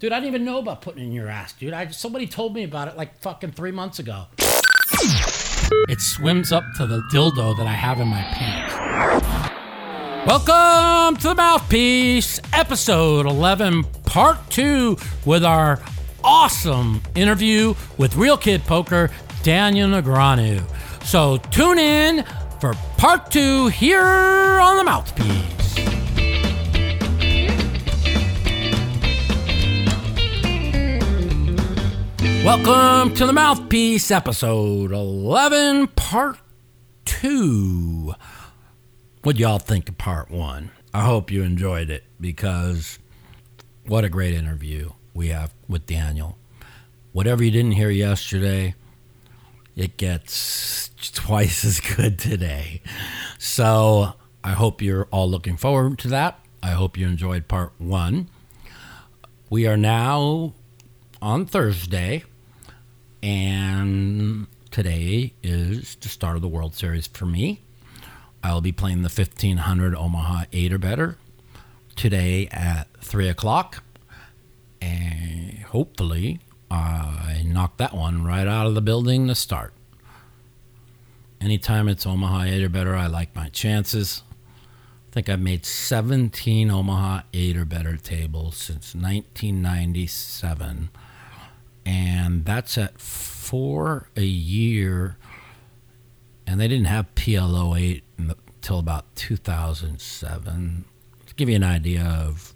Dude, I didn't even know about putting in your ass, dude. I somebody told me about it like fucking three months ago. It swims up to the dildo that I have in my pants. Welcome to the Mouthpiece, episode 11, part two, with our awesome interview with Real Kid Poker, Daniel Negreanu. So tune in for part two here on the Mouthpiece. Welcome to the Mouthpiece, episode 11, part two. What y'all think of part one? I hope you enjoyed it because what a great interview we have with Daniel. Whatever you didn't hear yesterday, it gets twice as good today. So I hope you're all looking forward to that. I hope you enjoyed part one. We are now on Thursday, and today is the start of the World Series for me. I'll be playing the 1500 Omaha 8 or better today at 3 o'clock. And hopefully, I knock that one right out of the building to start. Anytime it's Omaha 8 or better, I like my chances. I think I've made 17 Omaha 8 or better tables since 1997. And that's at four a year. And they didn't have PLO 8 until about 2007. To give you an idea of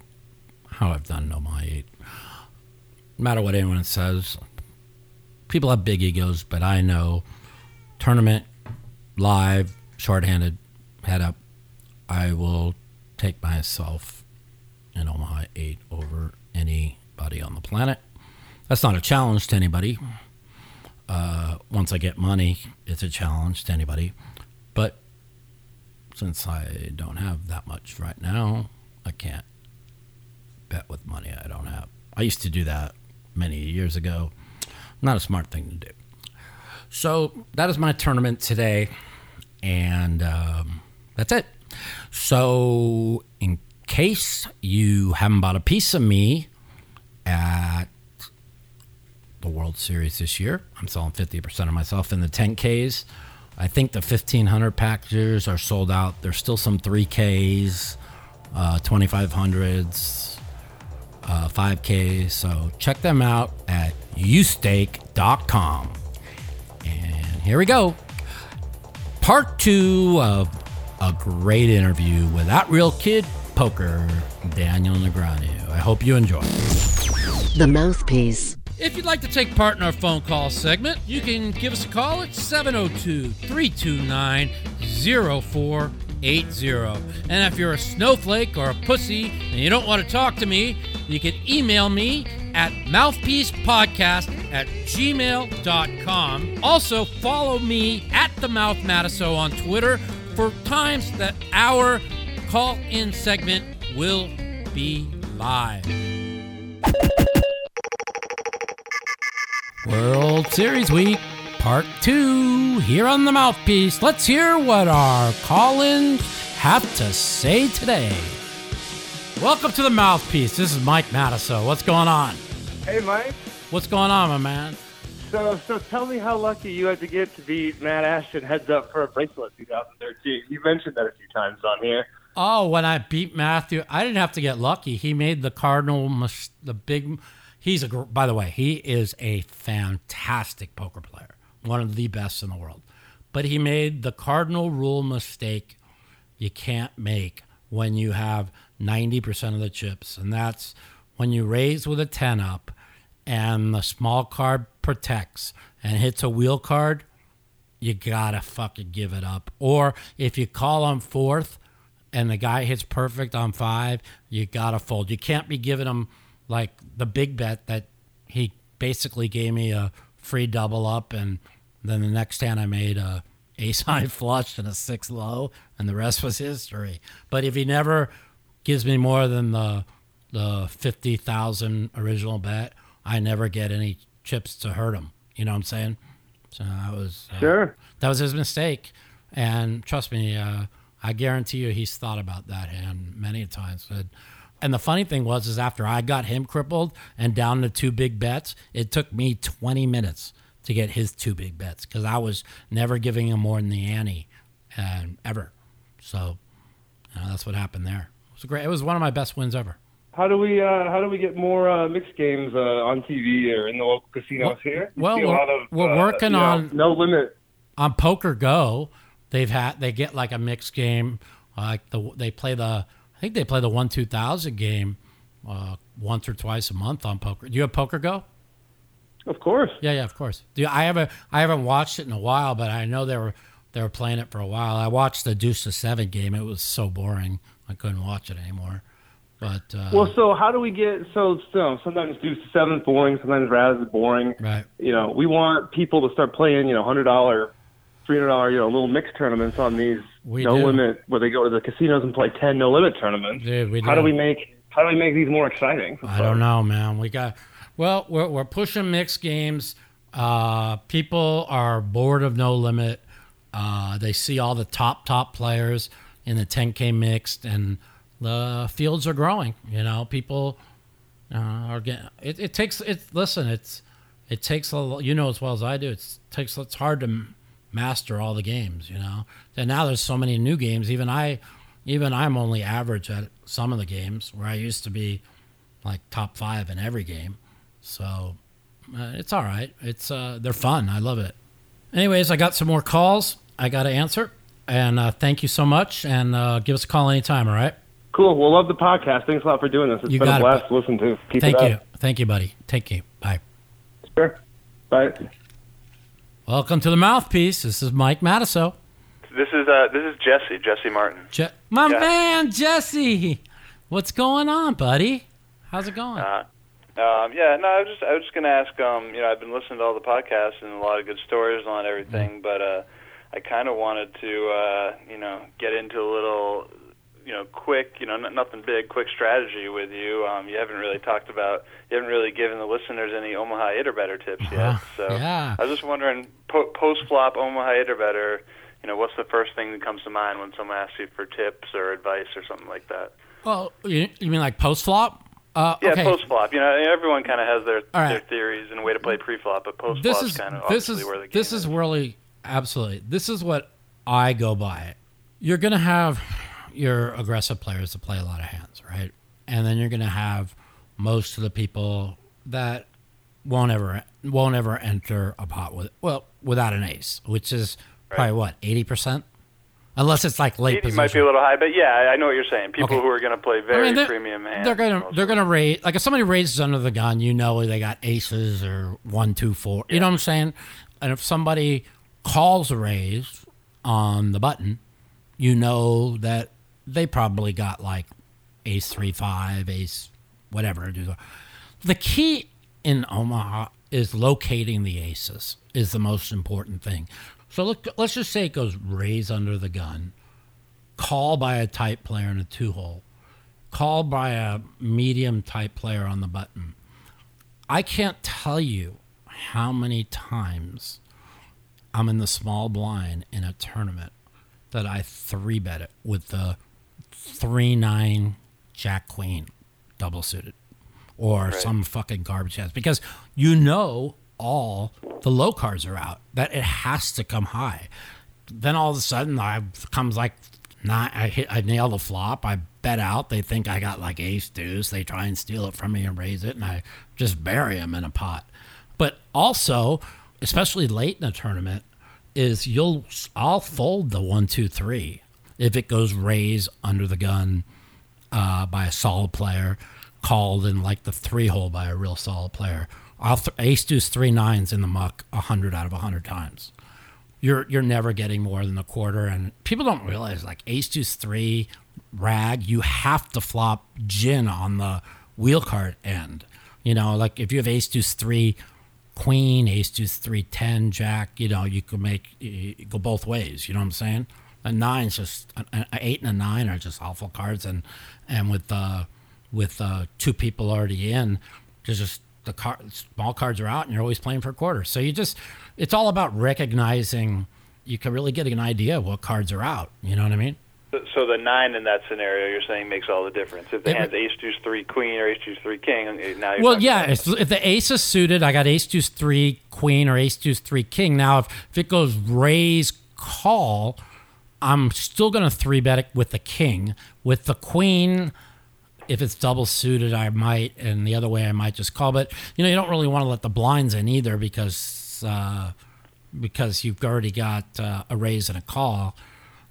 how I've done Omaha 8. No matter what anyone says, people have big egos, but I know tournament, live, shorthanded, head up, I will take myself in Omaha 8 over anybody on the planet. That's not a challenge to anybody. Uh, once I get money, it's a challenge to anybody. But since I don't have that much right now, I can't bet with money I don't have. I used to do that many years ago. Not a smart thing to do. So that is my tournament today, and um, that's it. So, in case you haven't bought a piece of me at the World Series this year, I'm selling 50% of myself in the 10Ks. I think the 1500 packages are sold out. There's still some 3Ks, uh, 2500s, uh, 5Ks. So check them out at youstake.com. And here we go. Part two of a great interview with that real kid poker, Daniel Negreanu. I hope you enjoy. The Mouthpiece. If you'd like to take part in our phone call segment, you can give us a call at 702 329 0480. And if you're a snowflake or a pussy and you don't want to talk to me, you can email me at mouthpiecepodcast at gmail.com. Also, follow me at the Mouth Matusow on Twitter for times that our call in segment will be live. World Series Week, Part 2, here on the Mouthpiece. Let's hear what our call ins have to say today. Welcome to the Mouthpiece. This is Mike Matusow. What's going on? Hey, Mike. What's going on, my man? So, so tell me how lucky you had to get to beat Matt Ashton heads up for a bracelet 2013. You mentioned that a few times on here. Oh, when I beat Matthew, I didn't have to get lucky. He made the Cardinal, the big. He's a. By the way, he is a fantastic poker player, one of the best in the world. But he made the cardinal rule mistake you can't make when you have ninety percent of the chips, and that's when you raise with a ten up, and the small card protects and hits a wheel card. You gotta fucking give it up. Or if you call on fourth and the guy hits perfect on five, you gotta fold. You can't be giving him like the big bet that he basically gave me a free double up, and then the next hand I made a ace high flush and a six low, and the rest was history. But if he never gives me more than the the fifty thousand original bet, I never get any chips to hurt him. You know what I'm saying? So that was uh, Sure. that was his mistake. And trust me, uh, I guarantee you, he's thought about that hand many times. Said, and the funny thing was, is after I got him crippled and down to two big bets, it took me 20 minutes to get his two big bets because I was never giving him more than the ante, uh, ever. So uh, that's what happened there. It was great. It was one of my best wins ever. How do we uh, how do we get more uh, mixed games uh, on TV or in the local casinos Well- here? We well, we're- of, we're uh, working you know, on- no limit. on PokerGO, they've had they get like a mixed game. Like the they play the think they play the one two thousand game uh, once or twice a month on Poker. Do you have PokerGO? Of course. Yeah, yeah, of course. Do you, I haven't I haven't watched it in a while, but I know they were they were playing it for a while. I watched the Deuce to Seven game. It was so boring. I couldn't watch it anymore. But uh, Well, so how do we get so so sometimes Deuce to Seven is boring, sometimes Razz is boring. right. You know, we want people to start playing. You know, hundred dollar, three hundred dollar, you know, little mixed tournaments on these We no do. limit where they go to the casinos and play ten no limit tournaments. Dude, we do. How do. we make how do we make these more exciting? I don't know, man. We got well, we're we're pushing mixed games. Uh, people are bored of no limit. Uh, they see all the top top players in the 10k mixed, and the fields are growing. You know, people uh, are getting. It, it takes it. Listen, it's it takes a. You know as well as I do. It's takes. It's hard to master all the games. You know, and now there's so many new games. Even I, even I'm only average at some of the games where I used to be like top five in every game. So uh, it's all right. It's uh, they're fun. I love it. Anyways, I got some more calls. I got to answer, and uh, thank you so much. And uh, give us a call anytime. All right. Cool. Well, love the podcast. Thanks a lot for doing this. It's You been a it, blast to listen to. Keep Thank it you. Thank you, buddy. Take you. Bye. Sure. Bye. Welcome to the mouthpiece. This is Mike Matusow. This is uh, this is Jesse, Jesse Martin. Je- my Yeah. man Jesse. What's going on, buddy? How's it going? Uh, um, yeah, no, I was just I was just gonna ask. Um, you know, I've been listening to all the podcasts and a lot of good stories on everything, but uh, I kind of wanted to uh, you know get into a little you know quick you know n- nothing big quick strategy with you. Um, you haven't really talked about you haven't really given the listeners any Omaha eight or better tips yet. Uh, So yeah. I was just wondering po- post flop Omaha eight or better. You know, what's the first thing that comes to mind when someone asks you for tips or advice or something like that? well, you, you mean like post flop? Uh, Yeah, okay. post flop. You know, everyone kind of has their right. their theories and way to play pre flop, but post flop is kind of this obviously is where the game this is really absolutely this is what I go by. You're gonna have your aggressive players to play a lot of hands, right? And then you're gonna have most of the people that won't ever won't ever enter a pot with well without an ace, which is probably what eighty percent, unless it's like late It position. might be a little high, but yeah, I know what you're saying. People Okay. who are going to play very they're, premium hands. They're gonna they're gonna raise like if somebody raises under the gun, you know they got aces or one, two, four. You know what I'm saying? And if somebody calls a raise on the button, you know that they probably got like ace three five, ace whatever. The key in Omaha is locating the aces is the most important thing. So look, let's just say it goes raise under the gun, call by a tight player in a two hole, call by a medium type player on the button. I can't tell you how many times I'm in the small blind in a tournament that I three bet it with the three nine jack queen double suited or some fucking garbage ass because you know all the low cards are out that it has to come high. Then all of a sudden I comes like nine I hit I nail the flop. I bet out. They think I got like ace deuce. They try and steal it from me and raise it and I just bury them in a pot. But also especially late in a tournament is you'll I'll fold the one two three if it goes raise under the gun uh, by a solid player, called in like the three hole by a real solid player. I'll th- ace deuce three nines in the muck hundred out of hundred times. You're you're never getting more than a quarter, and people don't realize like ace deuce three rag. You have to flop gin on the wheel card end. You know, like if you have ace deuce three queen, ace deuce three ten jack. You know, you could make you go both ways. You know what I'm saying? A nine's just an, eight and a nine are just awful cards, and and with uh, with uh, two people already in, there's just the car, small cards are out, and you're always playing for quarters. So you just, it's all about recognizing. You can really get an idea of what cards are out. You know what I mean? So the nine in that scenario, you're saying makes all the difference. If the hand's ace deuce three queen or ace deuce three king, eh, now you're Well, yeah. If, if the ace is suited, I got ace deuce three queen or ace deuce three king. Now, if, if it goes raise call, I'm still going to three bet it with the king. With the queen, if it's double suited, I might, and the other way, I might just call. But you know, you don't really want to let the blinds in either because uh, because you've already got uh, a raise and a call,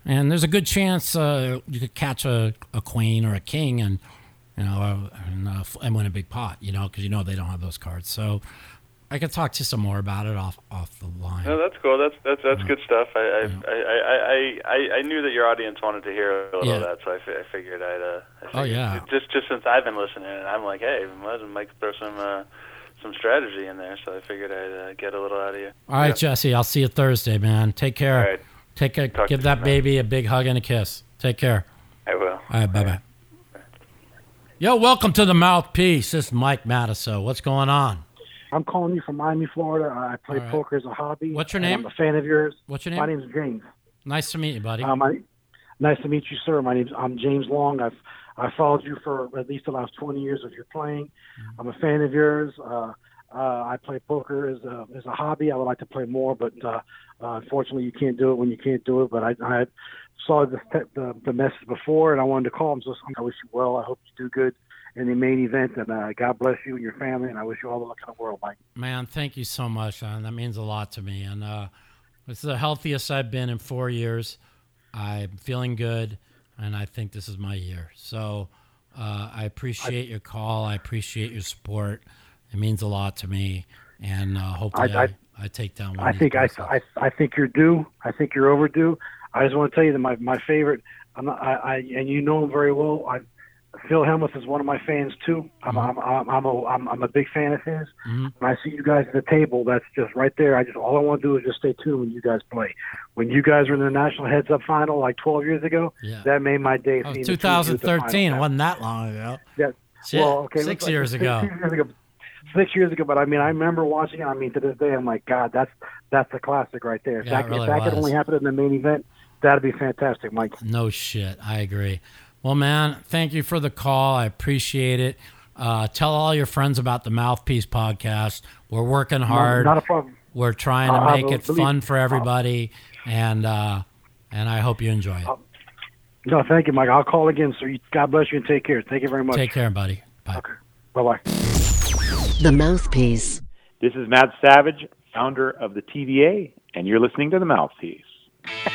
and there's a good chance uh, you could catch a, a queen or a king and you know and, uh, and win a big pot. You know, because you know they don't have those cards. So I could talk to you some more about it off off the line. No, that's cool. That's that's that's good stuff. I I, I, I, I I knew that your audience wanted to hear a little Yeah. of that, so I, figured I'd. Uh, I Oh, yeah. Just just since I've been listening, and I'm like, hey, might Mike throw some uh, some strategy in there, so I figured I'd uh, get a little out of you. All right, Yeah. Jesse. I'll see you Thursday, man. Take care. All right. Take care. Talk Give that baby a big hug and a kiss. Take care. I will. All right, bye bye. Yo, welcome to the mouthpiece. This is Mike Matusow. What's going on? I'm calling you from Miami, Florida. I play right. poker as a hobby. What's your name? I'm a fan of yours. What's your name? My name? name's James. Nice to meet you, buddy. Um, I, nice to meet you, sir. My name's I'm James Long. I've I followed you for at least the last 20 years of your playing. Mm-hmm. I'm a fan of yours. Uh, uh, I play poker as a as a hobby. I would like to play more, but uh, uh, unfortunately, you can't do it when you can't do it. But I, I saw the, the the message before, and I wanted to call. I'm just I wish you well. I hope you do good in the main event, and uh, God bless you and your family. And I wish you all the luck in the world, Mike. Man, thank you so much, man. That means a lot to me. And uh, it's the healthiest I've been in four years. I'm feeling good, and I think this is my year. So uh, I appreciate your call. I appreciate your support. It means a lot to me. And uh, hopefully, I, I- I, take down one I think I. I I think you're due. I think you're overdue. I just want to tell you that my my favorite. I'm not, I, I and you know him very well. I, Phil Hellmuth is one of my fans too. I'm I'm I'm I'm a I'm, I'm a big fan of his. Mhm. When I see you guys at the table, that's just right there. I just all I want to do is just stay tuned when you guys play. When you guys were in the national heads up final like 12 years ago, Yeah. that made my day. That was seeing the two of you at the 2013. It wasn't that long ago. Yeah. Shit, Well, okay, six like years six, ago. Six years ago. Six years ago, but I mean, I remember watching it. I mean, to this day, I'm like, God, that's that's a classic right there. If Yeah, that, it really if that could only happen in the main event, that'd be fantastic, Mike. No shit. I agree. Well, man, thank you for the call. I appreciate it. Uh, tell all your friends about the Mouthpiece podcast. We're working hard. Not a problem. We're trying to Uh, make it believe- fun for everybody, and uh, and I hope you enjoy it. No, thank you, Mike. I'll call again. So you, God bless you and take care. Thank you very much. Take care, buddy. Bye. Bye bye. The Mouthpiece. This is Matt Savage, founder of the TDA, and you're listening to The Mouthpiece.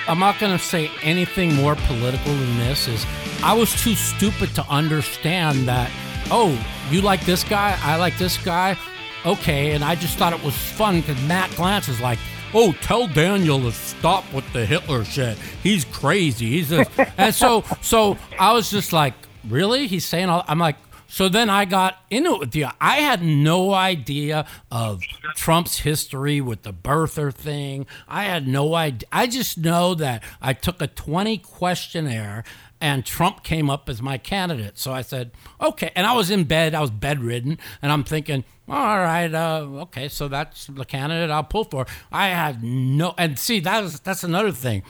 I'm not going to say anything more political than this. Is I was too stupid to understand that. Oh, you like this guy? I like this guy. Okay, and I just thought it was fun because Matt Glantz is like, "Oh, tell Daniel to stop with the Hitler shit. He's crazy. He's this." and so, so I was just like, "Really?" He's saying all. I'm like, so then I got into it with you. I had no idea of Trump's history with the birther thing. I had no idea. I just know that I took a 20 questionnaire and Trump came up as my candidate. So I said, okay. And I was in bed, I was bedridden, and I'm thinking, all right, uh, okay, so that's the candidate I'll pull for. I had no, and see, that was, that's another thing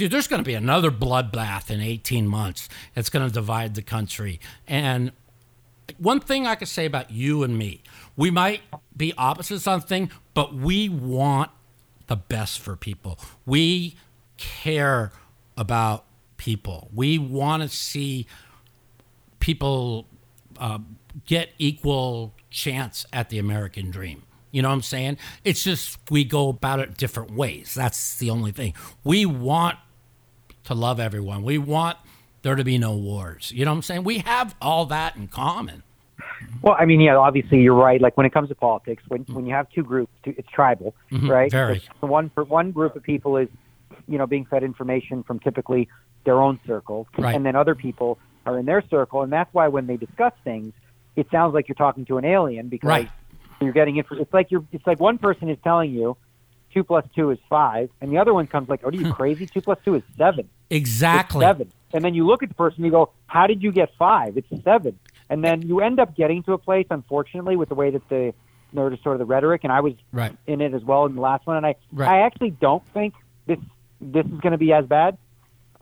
dude, there's going to be another bloodbath in 18 months. It's going to divide the country. And one thing I could say about you and me, we might be opposites on thing, but we want the best for people. We care about people. We want to see people uh, get equal chance at the American dream. You know what I'm saying? It's just we go about it different ways. That's the only thing. We want to love everyone. We want there to be no wars. You know what I'm saying? We have all that in common. Well, I mean, yeah, obviously you're right. Like when it comes to politics, when when you have two groups, it's tribal, right? Mm-hmm. very. So one for one group of people is, you know, being fed information from typically their own circle, Right. and then other people are in their circle, and that's why when they discuss things, it sounds like you're talking to an alien because Right. you're getting it. It's like you're. It's like one person is telling you two plus two is five, and the other one comes like, "Are you crazy? two plus two is seven. It's Exactly. seven. And then you look at the person, and you go, "How did you get five? It's seven. And then you end up getting to a place, unfortunately, with the way that the there sort of the rhetoric, and I was Right. in it as well in the last one, and I Right. I actually don't think this this is going to be as bad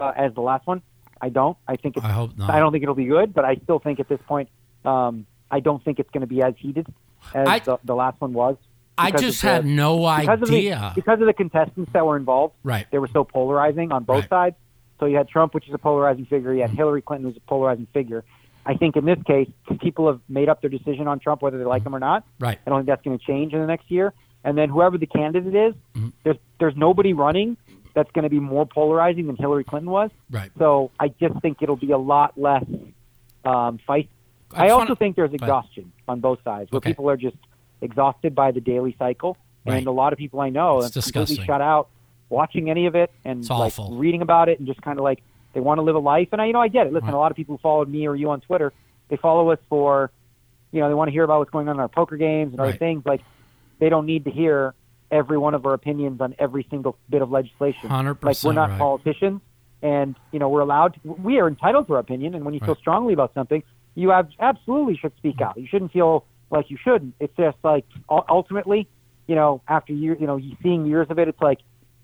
uh, as the last one. I don't. I think it's, I hope not. I don't think it'll be good, but I still think at this point, um, I don't think it's going to be as heated as I- the, the last one was. I just the- had no because of the- idea. because of the contestants that were involved. Right. They were so polarizing on both Right. sides. So you had Trump, which is a polarizing figure. You had Hillary Clinton, who's a polarizing figure. I think in this case, people have made up their decision on Trump, whether they like him or not. Right. I don't think that's going to change in the next year. And then whoever the candidate is, Mm-hmm. there's there's nobody running that's going to be more polarizing than Hillary Clinton was. Right. So I just think it'll be a lot less um, fight. I I, also wanna- think there's exhaustion on both sides, where Okay. people are just exhausted by the daily cycle, Right. and a lot of people I know It's completely disgusting. shut out watching any of it and It's like awful. reading about it and just kind of like they want to live a life. And I, you know, I get it. Listen, Right. a lot of people who followed me or you on Twitter, they follow us for, you know, they want to hear about what's going on in our poker games and other Right. things. Like they don't need to hear every one of our opinions on every single bit of legislation. 100% Like we're not politicians, and you know we're allowed. To, we are entitled to our opinion, and when you feel strongly about something, you absolutely should speak mm-hmm. out. You shouldn't feel like you shouldn't. It's just like ultimately, you know, after years, you know, you seeing years of it, it's like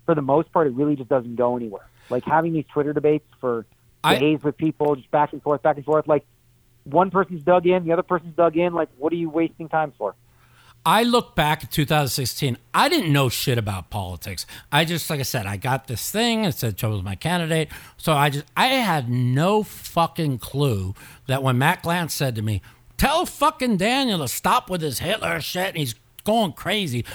for the most part, it really just doesn't go anywhere. Like having these Twitter debates for I- days with people, just back and forth, back and forth. Like one person's dug in, the other person's dug in. Like, what are you wasting time for? I look back at 2016. I didn't know shit about politics. I just, like I said, I got this thing. It said Trump was my candidate. So I just, I had no fucking clue that when Matt Glantz said to me, "Tell fucking Daniel to stop with his Hitler shit," and he's going crazy.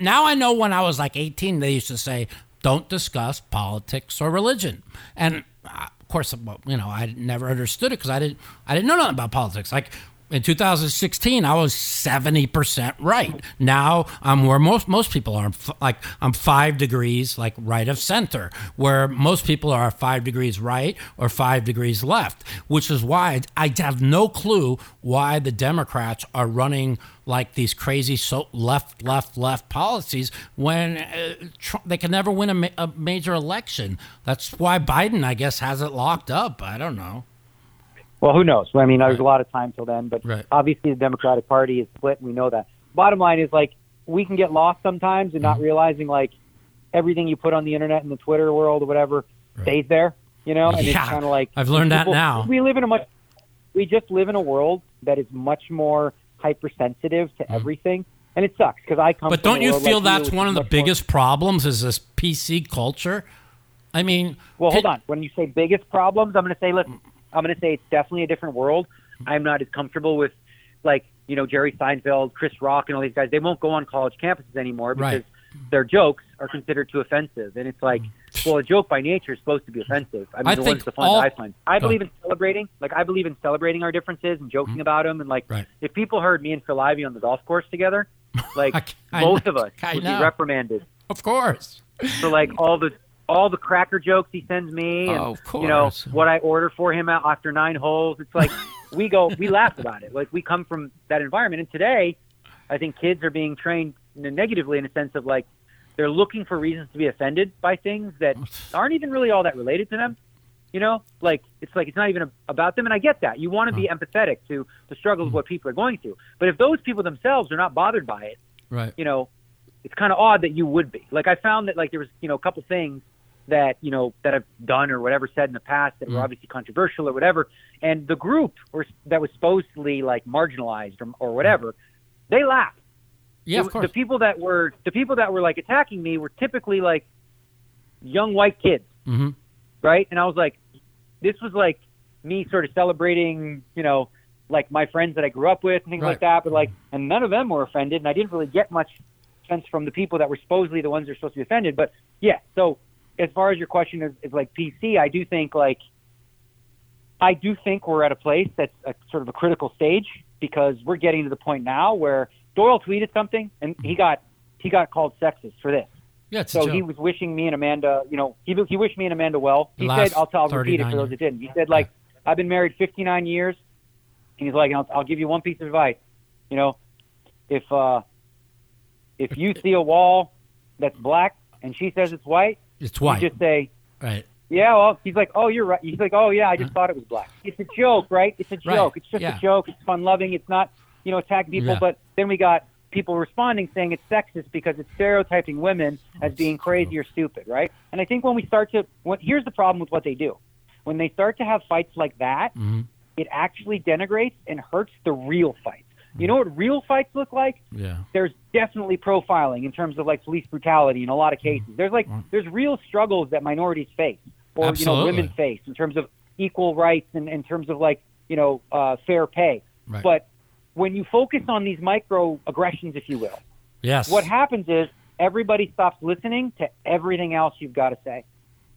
Now I know when I was like 18, they used to say, "Don't discuss politics or religion," and uh, of course, you know, I never understood it because I didn't, I didn't know nothing about politics. Like in 2016, I was 70% right. Now I'm where most most people are. Like I'm five degrees like right of center, where most people are five degrees right or five degrees left. Which is why I have no clue why the Democrats are running like these crazy so left, left, left policies when uh, Tr- they can never win a, ma- a major election. That's why Biden, I guess, has it locked up. I don't know. Well, who knows? I mean, there's a lot of time till then, but Right. obviously the Democratic Party is split, and we know that. Bottom line is like we can get lost sometimes and Mm-hmm. not realizing like everything you put on the internet and the Twitter world or whatever stays there. You know, and it's Yeah, kind of like I've learned that now. We live in a much, we just live in a world that is much more hypersensitive to everything, and it sucks because I come. Mm-hmm. But don't you feel like that's which one of the much more- biggest problems is this PC culture? I mean, Well, hold on. When you say biggest problems, I'm going to say, listen, I'm going to say it's definitely a different world. I'm not as comfortable with, like, you know, Jerry Seinfeld, Chris Rock, and all these guys. They won't go on college campuses anymore because Right. their jokes are considered too offensive. And it's like, mm. well, a joke by nature is supposed to be offensive. I mean, I the ones the fun all- I find. I believe in celebrating. Like, I believe in celebrating our differences and joking mm-hmm. about them. And like, Right. if people heard me and Phil Ivey on the golf course together, like I- both of us I would know. be reprimanded Of course. for like all the all the cracker jokes he sends me oh, and Oh, you know what I order for him after nine holes. It's like we go we laugh about it. Like we come from that environment. And today, I think kids are being trained negatively in a sense of like they're looking for reasons to be offended by things that aren't even really all that related to them. You know, like it's like it's not even about them, and I get that. You want to be empathetic to the struggles of what people are going through, but if those people themselves are not bothered by it, Right. you know, it's kind of odd that you would be. Like I found that like there was, you know, a couple things that, you know, that I've done or whatever said in the past that were Mm. obviously controversial or whatever. And the group were, that was supposedly like marginalized or, or whatever, they laughed. Yeah, of course. The people that were, the people that were like attacking me were typically like young white kids. hmm Right. And I was like, this was like me sort of celebrating, you know, like my friends that I grew up with and things Right. like that. But like, and none of them were offended, and I didn't really get much sense from the people that were supposedly the ones that are supposed to be offended. But yeah, so as far as your question is, is like PC, I do think like I do think we're at a place that's a sort of a critical stage because we're getting to the point now where Doyle tweeted something and he got he got called sexist for this. Yeah, So he was wishing me and Amanda, you know, he, he wished me and Amanda well. He Last said, I'll, tell, I'll repeat it for those that didn't. He said, like, I've been married 59 years. And he's like, I'll, I'll give you one piece of advice. You know, if, uh, if you see a wall that's black and she says it's white, it's white. you just say, right. yeah, well, he's like, oh, you're right. He's like, oh, yeah, I just thought it was black. It's a joke, right? It's a Right, joke. It's just yeah. a joke. It's fun loving. It's not, you know, attacking people. Yeah. But then we got people responding saying it's sexist because it's stereotyping women as being crazy or stupid, right? And I think when we start to, when, here's the problem with what they do. when they start to have fights like that, Mm-hmm. it actually denigrates and hurts the real fights. You know what real fights look like? Yeah. there's definitely profiling in terms of like police brutality in a lot of cases. There's like there's real struggles that minorities face or you know women face in terms of equal rights and in terms of like you know uh, fair pay. Right. But when you focus on these microaggressions, if you will, Yes. what happens is everybody stops listening to everything else you've got to say.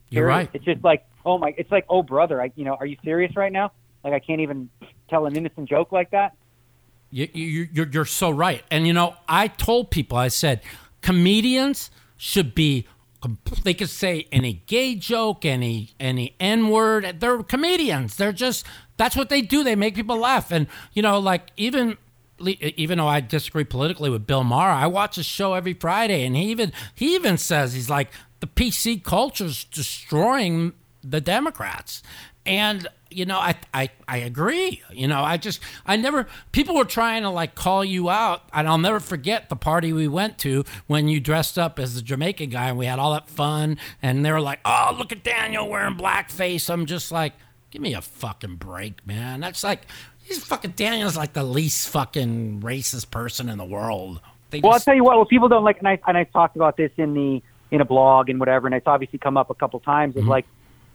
You're right. It's just like, oh my, it's like, oh brother, I, you know, are you serious right now? Like I can't even tell an innocent joke like that. You, you, you're, you're so right. And, you know, I told people, I said, comedians should be, they could say any gay joke, any, any N word. They're comedians. They're just, that's what they do. They make people laugh. And, you know, like even, even though I disagree politically with Bill Maher, I watch his show every Friday. And he even, he even says, he's like, the PC culture's destroying the Democrats. And you know, I, I I agree. You know, I just I never people were trying to like call you out, and I'll never forget the party we went to when you dressed up as the Jamaican guy and we had all that fun, and they were like, "Oh, look at Daniel wearing blackface." I'm just like, give me a fucking break, man. That's like he's fucking Daniel's like the least fucking racist person in the world. They Well, I'll tell you what. What people don't like, and I and I talked about this in the in a blog and whatever, and it's obviously come up a couple times. Mm-hmm. Like,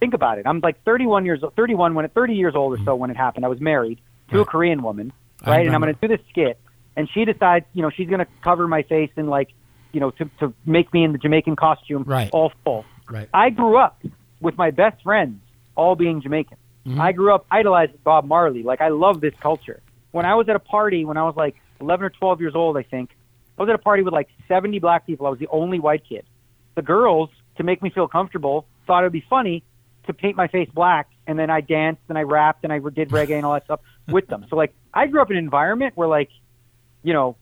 think about it. I'm like 31 years, 31 when 30 years old or so when it happened. I was married to a Korean woman, right? And I'm going to do this skit, and she decides, you know, she's going to cover my face and like, you know, to to make me in the Jamaican costume, Right. all full. Right. I grew up with my best friends all being Jamaican. Mm-hmm. I grew up idolizing Bob Marley. Like I love this culture. When I was at a party when I was like 11 or 12 years old, I think I was at a party with like 70 black people. I was the only white kid. The girls, to make me feel comfortable, thought it would be funny to paint my face black, and then I danced and I rapped and I did reggae and all that stuff with them. So like I grew up in an environment where like, you know,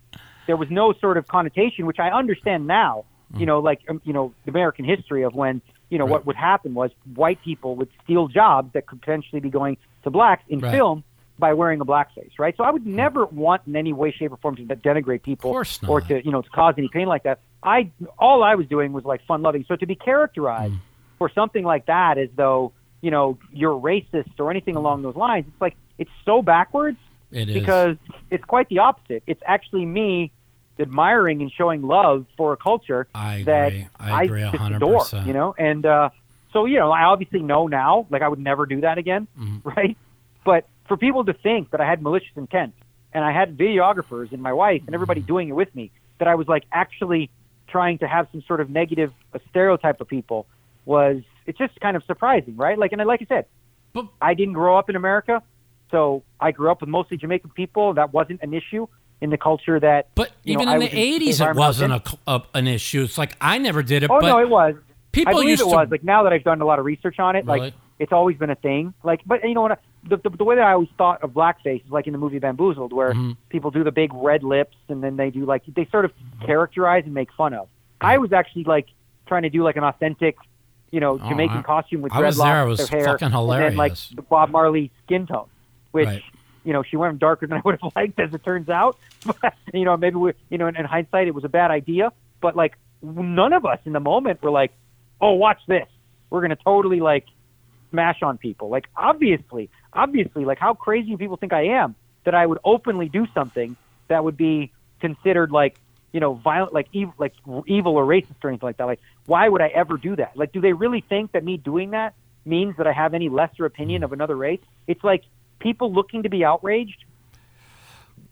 there was no sort of connotation, which I understand now. You know, like um, you know, the American history of when you know what would happen was white people would steal jobs that could potentially be going to blacks in Right. film by wearing a blackface, right? So I would never want in any way, shape, or form to denigrate people or to you know to cause any pain like that. I all I was doing was like fun loving. So to be characterized Mm. For something like that as though you know you're racist or anything along those lines, it's like it's so backwards It is. because it's quite the opposite. It's actually me admiring and showing love for a culture I that agree. I agree just hundred adore, you know. And uh, so you know, I obviously know now, like I would never do that again, Mm-hmm. right? But for people to think that I had malicious intent and I had videographers and my wife and Mm-hmm. everybody doing it with me, that I was like actually trying to have some sort of negative stereotype of people was it's just kind of surprising, right? Like, and like I said, But- I didn't grow up in America, so I grew up with mostly Jamaican people. That wasn't an issue in the culture that. But you know, even I in the '80s, it was wasn't a, a, an issue. It's like I never did it. Oh but no, it was. people I believe used it to. was. Like now that I've done a lot of research on it, Really? like it's always been a thing. Like, but you know what? The, the, the way that I always thought of blackface is like in the movie Bamboozled, where Mm-hmm. people do the big red lips and then they do like they sort of characterize and make fun of. I was actually like trying to do like an authentic, you know, Oh, Jamaican I- costume with I was dreadlocks, there. It was hair, fucking and then like the Bob Marley skin tone, which Right. you know she went darker than I would have liked, as it turns out. But you know, maybe we, you know, in, in hindsight, it was a bad idea. But like, none of us in the moment were like, "Oh, watch this! We're gonna totally like smash on people." Like, obviously, obviously, like, how crazy do people think I am that I would openly do something that would be considered like, you know, violent, like evil, like evil or racist or anything like that? Like, why would I ever do that? Like, do they really think that me doing that means that I have any lesser opinion of another race? It's like people looking to be outraged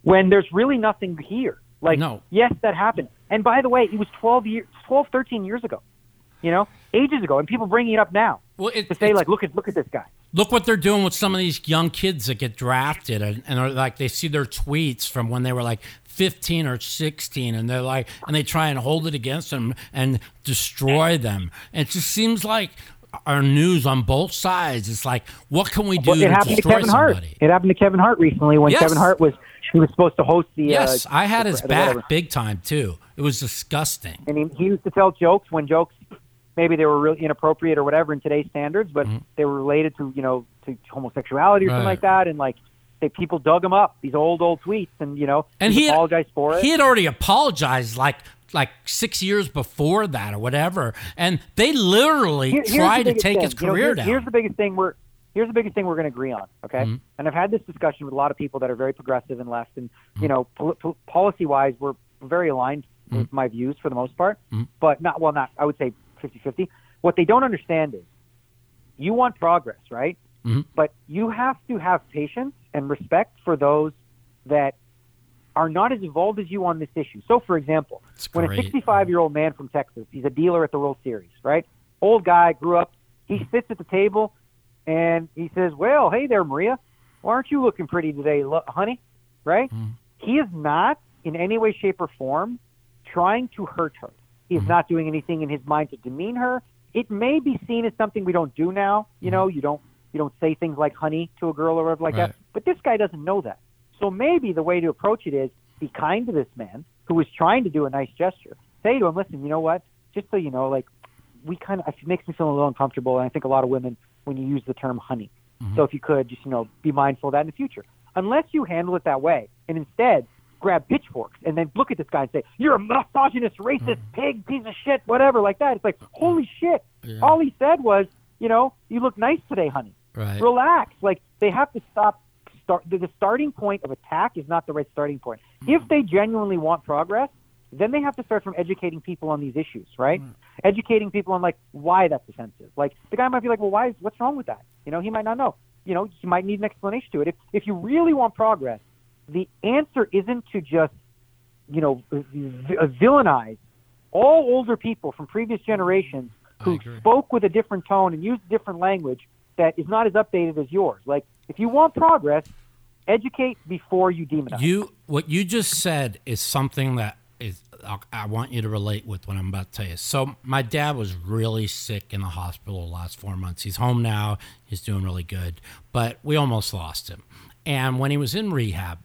when there's really nothing here. Like, No. yes, that happened. And by the way, it was 12 years, 12, 13 years ago, you know, ages ago, and people bringing it up now Well, it, to say like, look at look at this guy. look what they're doing with some of these young kids that get drafted and, and are like they see their tweets from when they were like 15 or 16 and they're like and they try and hold it against them and destroy them and it just seems like our news on both sides it's like what can we do Well, it to happened to destroy Kevin Hart. somebody It happened to Kevin Hart recently when Yes. Kevin Hart was he was supposed to host the. yes uh, i had his back whatever. big time too it was disgusting and he, he used to tell jokes when jokes maybe they were really inappropriate or whatever in today's standards, but they were related to you know to homosexuality or something Mm-hmm. Like that, and like they people dug him up these old old tweets, and you know and he apologized for it. he had already apologized like like six years before that or whatever and they literally Here- here's the tried to take thing. his You know, career down Here's the biggest thing we're here's the biggest thing we're going to agree on, okay? Mhm. And I've had this discussion with a lot of people that are very progressive and left, and Mm-hmm. you know, pol- pol- policy-wise, we're very aligned Mm-hmm. with my views for the most part, Mhm. but not well, not I would say 50-50. What they don't understand is, you want progress, right? Mhm. But you have to have patience and respect for those that are not as involved as you on this issue. So, for example, when a 65 year old man from Texas, he's a dealer at the World Series, right? Old guy, grew up. He mm-hmm. sits at the table and he says, "Well, hey there, Maria. Why aren't you looking pretty today, honey?" Right? Mm-hmm. He is not in any way, shape, or form trying to hurt her. He is mm-hmm. not doing anything in his mind to demean her. It may be seen as something we don't do now. You know, you don't you don't say things like "honey" to a girl or whatever like Right. that. But this guy doesn't know that. So maybe the way to approach it is be kind to this man who is trying to do a nice gesture. Say to him, listen, you know what? Just so you know, like we kind of it makes me feel a little uncomfortable, and I think a lot of women when you use the term honey. Mm-hmm. So if you could just you know be mindful of that in the future. Unless you handle it that way, and instead grab pitchforks and then look at this guy and say, "You're a misogynist, racist, mm. pig, piece of shit, whatever," like that. It's like, holy shit! Yeah. All he said was, you know, you look nice today, honey Right. relax. Like they have to stop. Start the, starting point of attack is not the right starting point. If they genuinely want progress, then they have to start from educating people on these issues, right? Educating people on like why that's offensive. Like the guy might be like, well, why? Is, what's wrong with that? You know, he might not know. You know, he might need an explanation to it. If if you really want progress, the answer isn't to just you know uh, villainize all older people from previous generations who spoke with a different tone and used different language that is not as updated as yours. Like, if you want progress, educate before you demonize. You what you just said is something that is I- want you to relate with what I'm about to tell you. So my dad was really sick in the hospital the last four months. He's home now. He's doing really good, but we almost lost him. And when he was in rehab,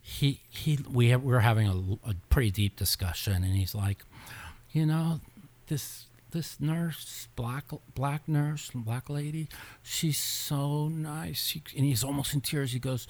he he we have, we were having a, a pretty deep discussion, and he's like, you know, this this nurse, black black nurse, black lady, she's so nice. She, and he's almost in tears. He goes,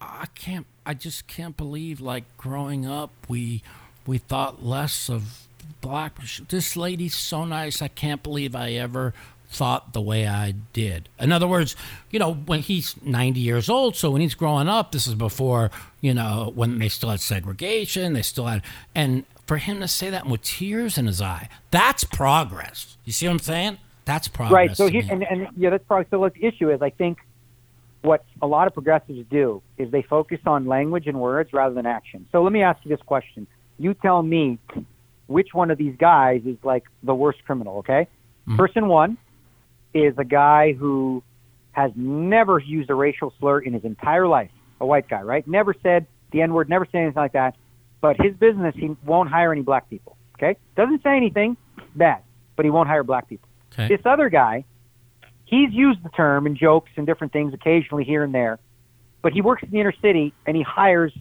I can't, I just can't believe, like growing up, we we thought less of black. This lady's so nice. I can't believe I ever thought the way I did. In other words, you know, when he's 90 years old, so when he's growing up, this is before, you know, when they still had segregation, they still had, and for him to say that with tears in his eye, that's progress. You see what I'm saying? That's progress. right. So here, and, and yeah, that's probably so. What the issue is, I think, what a lot of progressives do is they focus on language and words rather than action. So let me ask you this question: You tell me which one of these guys is like the worst criminal. Okay, mm-hmm. person one is a guy who has never used a racial slur in his entire life. A white guy, right? Never said the N word, never said anything like that. But his business, he won't hire any black people. Okay? Doesn't say anything bad, but he won't hire black people. Okay. This other guy, he's used the term in jokes and different things occasionally here and there, but he works in the inner city and he hires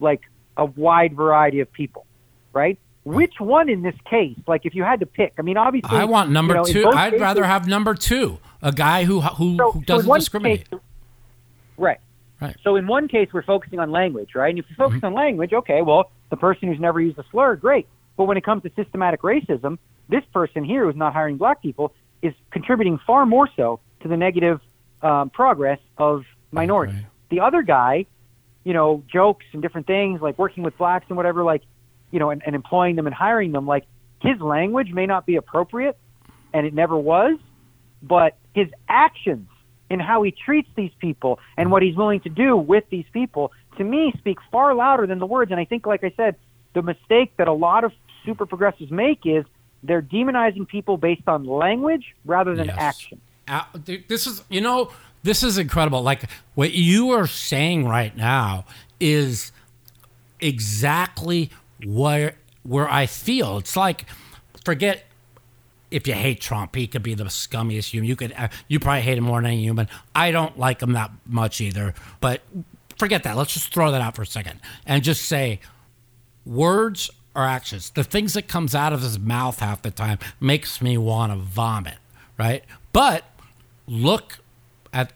like a wide variety of people, right? Which one in this case? Like, if you had to pick, I mean, obviously, I want number you know, two. I'd cases- rather have number two, a guy who who, so, who doesn't one discriminate. Case, right. Right. So in one case, we're focusing on language, right? And if you focus on language, okay, well, the person who's never used a slur, great. But when it comes to systematic racism, this person here who's not hiring black people is contributing far more so to the negative um, progress of minorities. Right. The other guy, you know, jokes and different things like working with blacks and whatever, like, you know, and, and employing them and hiring them, like his language may not be appropriate, and it never was, but his actions and how he treats these people and what he's willing to do with these people to me speak far louder than the words. And i think like i said the mistake that a lot of super progressives make is they're demonizing people based on language rather than Yes. action. Uh, this is you know this is incredible. Like what you are saying right now is exactly where where i feel. It's like forget if you hate Trump, he could be the scummiest human. You could, uh, you probably hate him more than any human. I don't like him that much either. But forget that. Let's just throw that out for a second and just say, words or actions. The things that comes out of his mouth half the time makes me want to vomit, right? But look at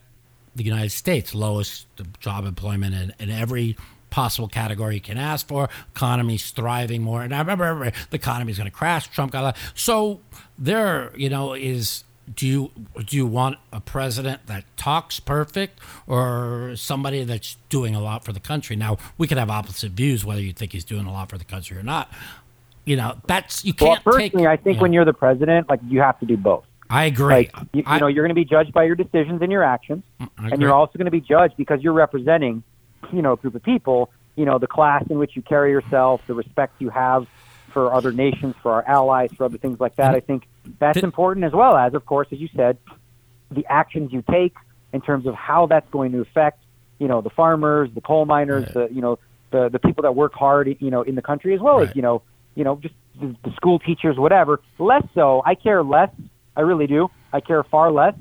the United States, lowest job employment in, in every possible category you can ask for. Economy's thriving more, and I remember the economy's going to crash. Trump got that. So there, you know, is do you do you want a president that talks perfect or somebody that's doing a lot for the country? Now we could have opposite views whether you think he's doing a lot for the country or not. You know, that's you can't take. personally, I think when you're the president, like you have to do both. I agree. Like you, I- you know, you're going to be judged by your decisions and your actions, mm, and you're also going to be judged because you're representing, you know, group of people. You know, the class in which you carry yourself, the respect you have for other nations, for our allies, for other things like that. I think that's important as well as, of course, as you said, the actions you take in terms of how that's going to affect, you know, the farmers, the coal miners, Right. the you know, the the people that work hard, you know, in the country as well Right. as you know, you know, just the, the school teachers, whatever. Less so. I care less. I really do. I care far less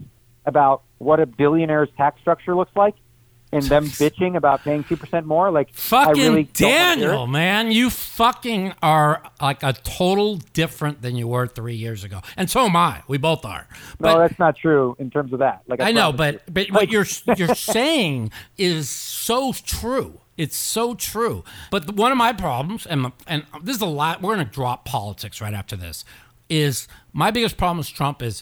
about what a billionaire's tax structure looks like and them bitching about paying two percent more. Like I Fucking really don't wanna hear it. Daniel, man, you fucking are like a total different than you were three years ago, and so am I. We both are. No, that's not true in terms of that. Like I, I know, but you. but what you're you're saying is so true. It's so true. But one of my problems, and and this is a lot. We're going to drop politics right after this. Is my biggest problem with Trump is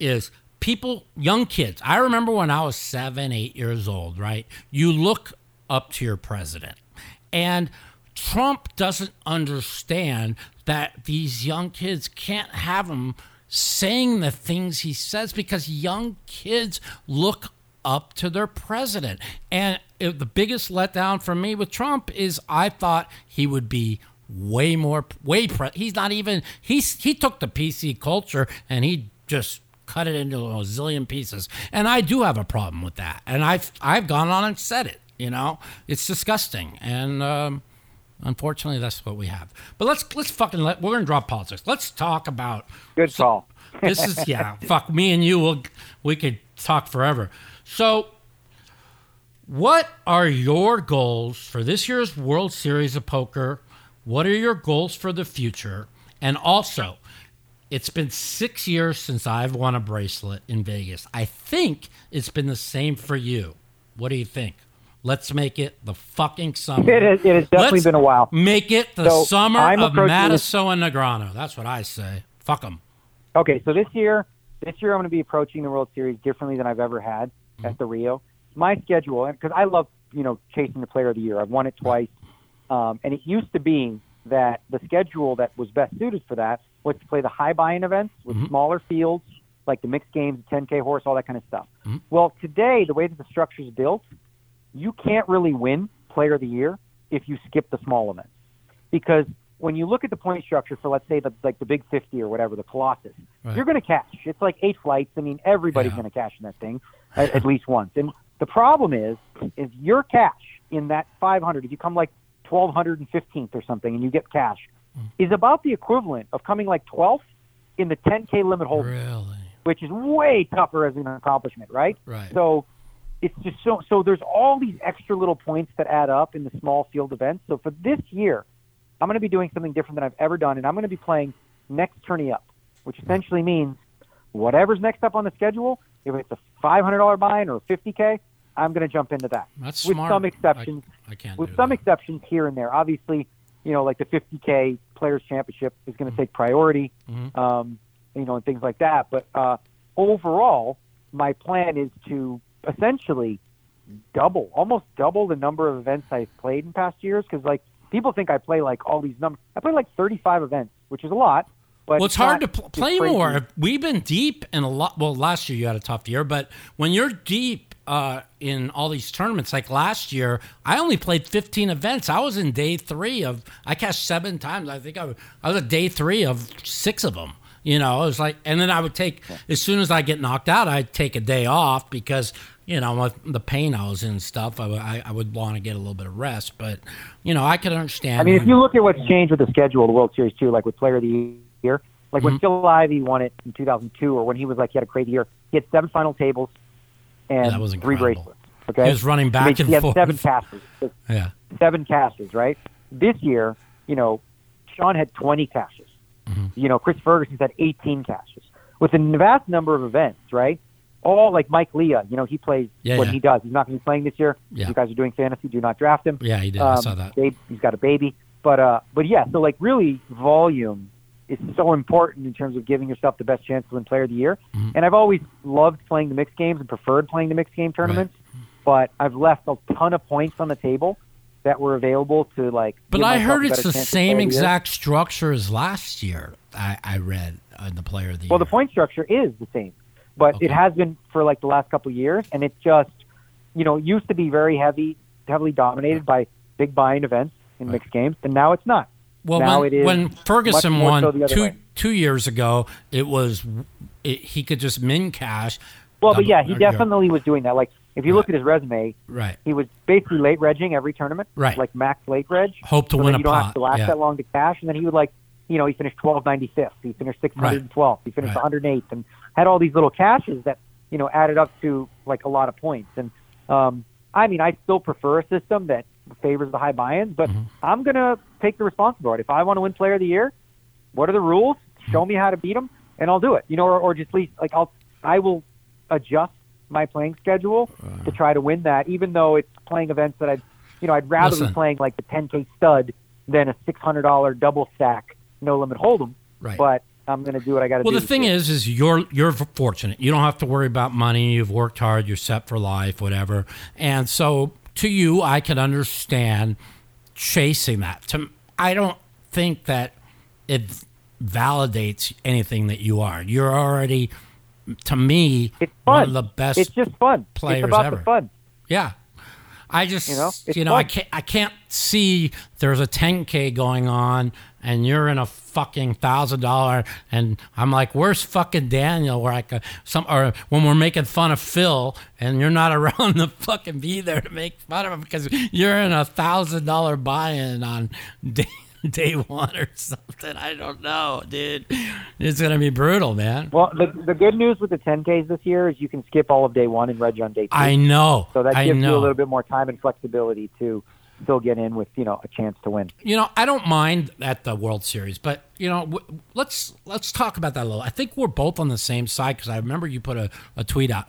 is people, young kids. I remember when I was seven, eight years old. Right, you look up to your president, and Trump doesn't understand that these young kids can't have him saying the things he says because young kids look up to their president. And the biggest letdown for me with Trump is I thought he would be way more way pre- he's not even he's he took the PC culture and he just cut it into a zillion pieces. And I do have a problem with that. And I've I've gone on and said it, you know. It's disgusting. And um Unfortunately, that's what we have. But let's let's fucking let we're gonna drop politics. Let's talk about good call. this is yeah. fuck me and you. Will we could talk forever. So, what are your goals for this year's World Series of Poker? What are your goals for the future? And also, it's been six years since I've won a bracelet in Vegas. I think it's been the same for you. What do you think? Let's make it the fucking summer. It has, it has definitely Let's been a while. Make it the So, summer I'm of this- and Negreanu. That's what I say. Fuck them. Okay, so this year, this year I'm going to be approaching the World Series differently than I've ever had at the Rio. My schedule, because I love you know chasing the Player of the Year. I've won it twice, um, and it used to be that the schedule that was best suited for that was to play the high buy-in events with mm-hmm. smaller fields, like the mixed games, 10K horse, all that kind of stuff. Mm-hmm. Well, today the way that the structure is built, you can't really win Player of the Year if you skip the small events because when you look at the point structure for let's say the like the big 50 or whatever the colossus Right. you're going to cash it's like eight flights i mean everybody's Yeah. going to cash in that thing at, at least once and the problem is is your cash in that 500 if you come like 1215th or something and you get cash. Mm-hmm. is about the equivalent of coming like 12th in the 10k limit hold'em Really? which is way tougher as an accomplishment right Right. so it's just so so there's all these extra little points that add up in the small field events. So for this year, I'm going to be doing something different than I've ever done, and I'm going to be playing next tourney up, which essentially means whatever's next up on the schedule, if it's a $500 buy-in or a 50k, I'm going to jump into that. That's with smart. some exceptions. I, I can't with some that. exceptions here and there. Obviously, you know, like the 50k Players Championship is going to take priority, Mhm. um, you know, and things like that. But uh, overall, my plan is to essentially double, almost double the number of events I've played in past years. Because like people think I play like all these numbers. I play like 35 events, which is a lot. But Well, it's hard to pl- play more. We've been deep in a lot. Well, last year you had a tough year, but when you're deep uh, in all these tournaments, like last year, I only played 15 events. I was in day three of. I cashed seven times. I think I, was- I was at day three of six of them. You know, it was like, and then I would take as soon as I get knocked out, I'd take a day off because you know with the pain I was in and stuff. I, would- I, I would want to get a little bit of rest, but you know, I could understand. I mean, if you look at what's changed with the schedule of the World Series too, like with Player of the Year, like Mm-hmm. when Phil Ivey won it in 2002, or when he was like he had a crazy year, he had seven final tables and that was three bracelets. Okay, He was running back he, and he had forth. seven casters, yeah, seven casters, right? This year, you know, Sean had 20 cashes. Mm-hmm. You know, Chris Ferguson's had 18 cashes. With a vast number of events, right? All like Mike Leah, you know, he plays Yeah, what yeah. he does. He's not going to be playing this year. Yeah. You guys are doing fantasy. Do not draft him. yeah, he did. I Um, saw that. Babe, he's got a baby, but uh, but yeah. So like really, volume is so important in terms of giving yourself the best chance to win Player of the Year. Mm-hmm. And I've always loved playing the mixed games and preferred playing the mixed game tournaments. But I've left a ton of points on the table that were available to like. But I heard it's the same exact structure as last year. I, I read in the Player of the Well, Year. the point structure is the same, but Okay. it has been for like the last couple of years, and it just, you know, it used to be very heavy, heavily dominated by big buying events in mixed games, and now it's not. Well, now when, when Ferguson won so two way. two years ago, it was it, he could just min cash. Well, but yeah, he or, you know, definitely was doing that. Like, if you look at his resume, right. he was basically late regging every tournament, Right. Like max late reg. Hope to so win a you don't pot. have to last yeah. that long to cash, and then he would like, you know, he finished twelve ninety fifth, he finished six hundred twelfth, he finished Right. one hundred eighth, and had all these little cashes that you know added up to like a lot of points. And um, I mean, I still prefer a system that favors the high buy-ins, but Mm-hmm. I'm gonna take the responsibility. If I want to win Player of the Year, what are the rules? Show me how to beat them, and I'll do it. You know, or, or just least like I'll I will adjust my playing schedule Uh-huh. to try to win that, even though it's playing events that I'd you know I'd rather Listen. be playing like the 10k stud than a six hundred dollar double stack no limit hold'em. Right. But I'm going to do what I got to Well, do. Well, the thing is, is you're you're fortunate. You don't have to worry about money. You've worked hard. You're set for life, whatever. And so, to you, I can understand chasing that. To I don't think that it validates anything that you are. You're already, to me, it's one of the best. It's just fun. players it's about ever. the fun. Yeah. I just You know, you know, I can't I can't see there's a 10k going on and you're in a fucking thousand dollar and I'm like where's fucking Daniel where I could some or when we're making fun of Phil and you're not around to fucking be there to make fun of him because you're in a thousand dollar buy-in on day, day one or something. I don't know dude. It's gonna be brutal man. Well, the the good news with the 10ks this year is you can skip all of day one and reg on day two. I know. So that gives you a little bit more time and flexibility to still get in with you know a chance to win. you know, I don't mind at the World Series, but you know, w- let's let's talk about that a little. I think we're both on the same side because I remember you put a, a tweet out.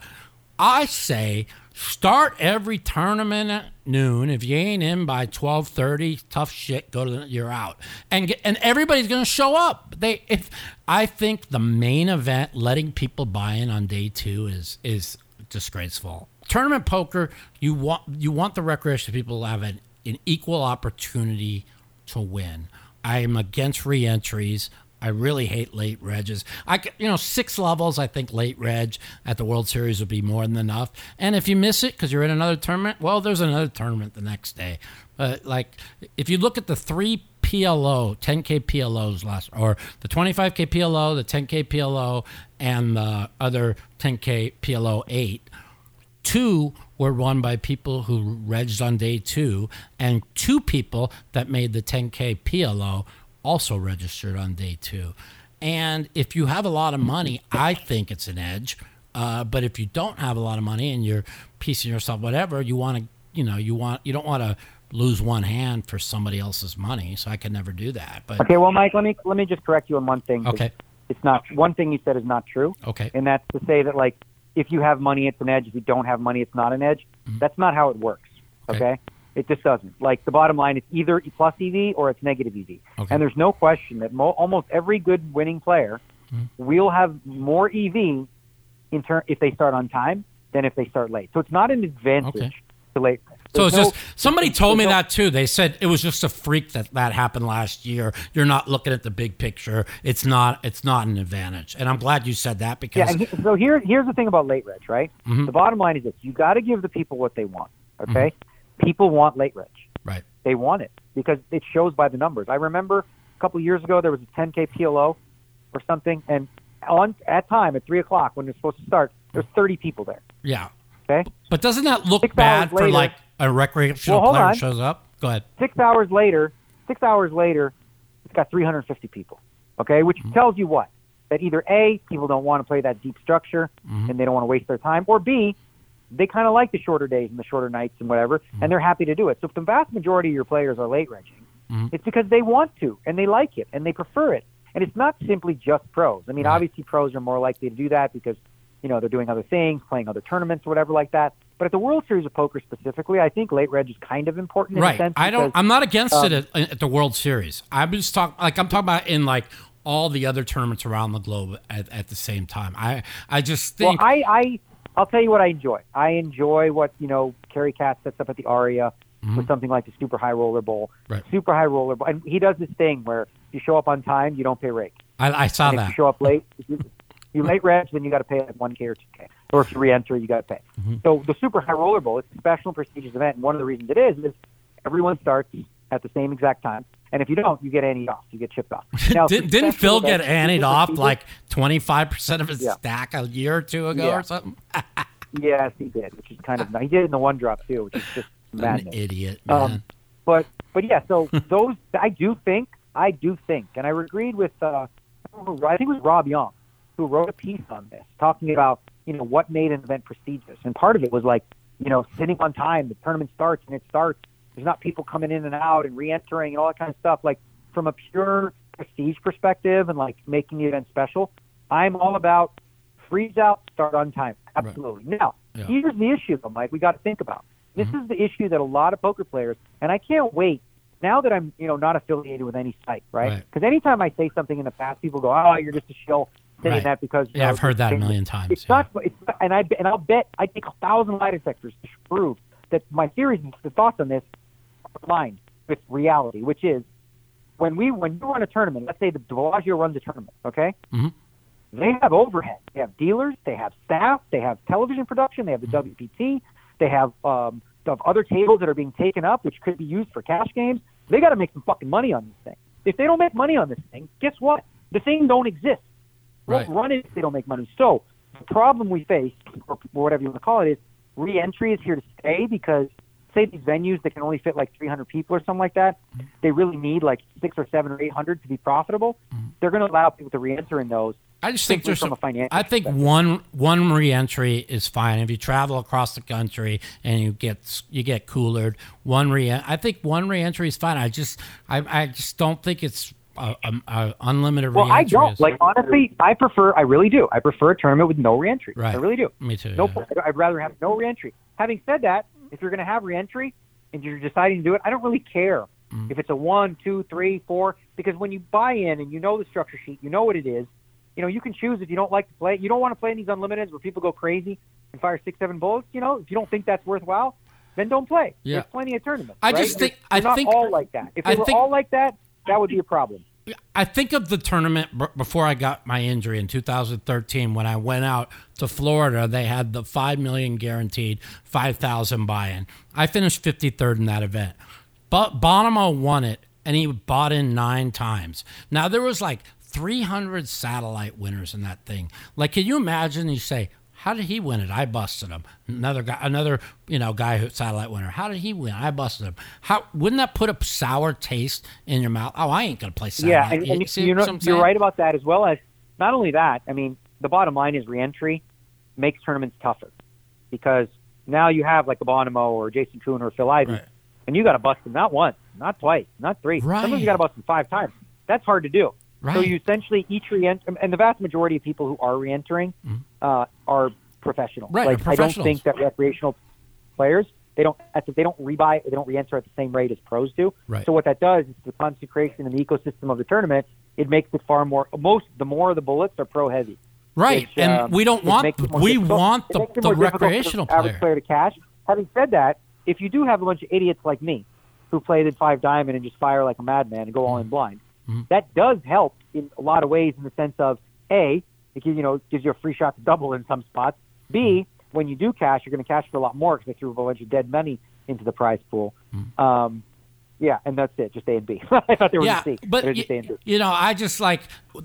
I say start every tournament at noon. If you ain't in by twelve thirty, tough shit. Go to the, you're out, and get, and everybody's gonna show up. They if I think the main event, letting people buy in on day two is is disgraceful. Tournament poker, you want you want the recreational people to have an, an equal opportunity to win. I am against re-entries. I really hate late regs. I you know six levels. I think late reg at the World Series would be more than enough. And if you miss it because you're in another tournament, well, there's another tournament the next day. But like if you look at the three PLO, 10K PLOs last, or the 25K PLO, the 10K PLO, and the other 10K PLO eight, two were won by people who regged on day two, and two people that made the 10K PLO also registered on day two. And if you have a lot of money, I think it's an edge. Uh, but if you don't have a lot of money and you're piecing yourself whatever, you want to, you know, you want you don't want to lose one hand for somebody else's money. So I can never do that. But Okay, well, Mike, let me let me just correct you on one thing. okay, It's not one thing you said is not true. okay, and that's to say that like if you have money it's an edge if you don't have money it's not an edge that's not how it works Mm-hmm. Okay. okay, it just doesn't like the bottom line is either E plus ev or it's negative ev Okay. and there's no question that mo- almost every good winning player Mm-hmm. will have more ev in turn if they start on time than if they start late so it's not an advantage Okay. to late So it's no- just somebody told me no- that too. They said it was just a freak that that happened last year. You're not looking at the big picture. It's not. It's not an advantage. And I'm glad you said that because Yeah, and he, so here, here's the thing about late reg, right? Mhm. The bottom line is this: you got to give the people what they want. Okay, people want late reg. right. They want it because it shows by the numbers. I remember a couple years ago there was a 10k PLO or something, and on at time at three o'clock when it was supposed to start, there's 30 people there. Yeah. Okay, But doesn't that look Six bad for later- like a recreational Well, player on. shows up? Go ahead. six hours later, six hours later, it's got 350 people. Okay, which Mm-hmm. tells you what? That either A, people don't want to play that deep structure Mm-hmm. and they don't want to waste their time, or B, they kind of like the shorter days and the shorter nights and whatever, Mm-hmm. and they're happy to do it. So if the vast majority of your players are late regging, Mhm. it's because they want to and they like it and they prefer it. And it's not simply just pros. I mean, obviously pros are more likely to do that because you know they're doing other things, playing other tournaments or whatever like that. But at the World Series of Poker specifically, I think late reg is kind of important. In a Right. sense I don't. I'm not against um, it at, at the World Series. I'm just talking like I'm talking about in like all the other tournaments around the globe at, at the same time. I I just Well, think I, I, I'll tell you what I enjoy. I enjoy what you know Cary Katz sets up at the Aria with something like the Super High Roller Bowl. Mm-hmm. Right. Super High Roller Bowl, and he does this thing where if you show up on time, you don't pay rake. I, I saw and if that. you show up late, if you, you late reg, then you got to pay like one k or two k. Or if you re-enter, you got to pay. Mm-hmm. So the Super High Roller Bowl, it's a special and prestigious event, and one of the reasons it is is everyone starts at the same exact time, and if you don't, you get anted off. You get chipped off. Now, Did, didn't special Phil get anted off like twenty five percent of his Yeah. stack a year or two ago Yeah. or something? Yes, he did, which is kind of he did in the one drop too, which is just An idiot, man. Um, but but yeah, so those I do think I do think, and I agreed with uh, I don't know who- I think it was Rob Yong who wrote a piece on this, talking about you know what made an event prestigious, and part of it was like you know sitting on time. The tournament starts and it starts. There's not people coming in and out and re-entering and all that kind of stuff. Like from a pure prestige perspective and like making the event special, I'm all about freeze out, start on time. Absolutely. Now, Yeah. here's the issue, though, Mike. We got to think about. This Mm-hmm. is the issue that a lot of poker players, and I can't wait. Now that I'm, you know, not affiliated with any site, right? Right. Because anytime I say something in the past, people go, "Oh, you're just a shill saying Right. that because." Yeah, know, I've heard that a million times. It's yeah. not. It's and I and I'll bet I take a thousand lie detectors to prove that my theories and the thoughts on this are aligned with reality, which is when we when you run a tournament. Let's say the Bellagio runs a tournament, okay? Mhm. They have overhead. They have dealers. They have staff. They have television production. They have the Mm-hmm. WPT. They have um, of other tables that are being taken up, which could be used for cash games. They got to make some fucking money on this thing. If they don't make money on this thing, guess what? The thing don't exist. Right. Won't run it if they don't make money. So the problem we face, or whatever you want to call it, is re-entry is here to stay because say these venues that can only fit like 300 people or something like that, mm-hmm. they really need like six or seven or eight hundred to be profitable. Mm-hmm. They're going to allow people to re-enter in those. I just think there's some, a financial I think one one reentry is fine. If you travel across the country and you get you get coolered, one re I think one reentry is fine. I just I, I just don't think it's a, a, a unlimited Well, I don't is- like honestly. I prefer. I really do. I prefer a tournament with no reentry. Right. I really do. Me too. No, yeah. I'd rather have no reentry. Having said that, if you're going to have reentry and you're deciding to do it, I don't really care Mm. if it's a one, two, three, four, because when you buy in and you know the structure sheet, you know what it is. You know, you can choose if you don't like to play. You don't want to play in these unlimiteds where people go crazy and fire six, seven bullets. You know, if you don't think that's worthwhile, then don't play. Yeah. There's plenty of tournaments. I right? just think- They're- I not think- all like that. If I they were think- all like that, that would be a problem. I think of the tournament b- before I got my injury in 2013 when I went out to Florida. They had the five million guaranteed, five thousand buy-in. I finished 53rd in that event, but Bonomo won it, and he bought in nine times. Now there was like 300 satellite winners in that thing. Like, can you imagine? You say. How did he win it? I busted him. Another guy, another you know guy who satellite winner. How did he win? I busted him. How wouldn't that put a sour taste in your mouth? Oh, I ain't gonna play satellite. Yeah, and, you, and you know, you're right about that as well as not only that. I mean, the bottom line is reentry makes tournaments tougher because now you have like a Bonomo or Jason Koon or Phil Ivey, Right. and you got to bust them not once, not twice, not three. Sometimes you got to bust them five times. That's hard to do. So you essentially each reenter, and the vast majority of people who are reentering uh, are professional. Mm-hmm. Right, Like I don't think that recreational players they don't they don't rebuy they don't reenter at the same rate as pros do. Right. So what that does is the concentration in the ecosystem of the tournament. It makes it far more most the more of the bullets are pro heavy. Right, which, and um, we don't want makes it more we difficult- want the, the recreational the average player. player to cash. Having said that, if you do have a bunch of idiots like me who played in five diamond and just fire like a madman and go all in blind, Mm-hmm. that does help in a lot of ways in the sense of a it gives you know gives you a free shot to double in some spots. B Mm-hmm. when you do cash, you're going to cash for a lot more because they threw a bunch of dead money into the prize pool. Mm-hmm. Um, yeah, and that's it. Just A and B. I thought they were Yeah, just C. but A y- and B. you know, I just like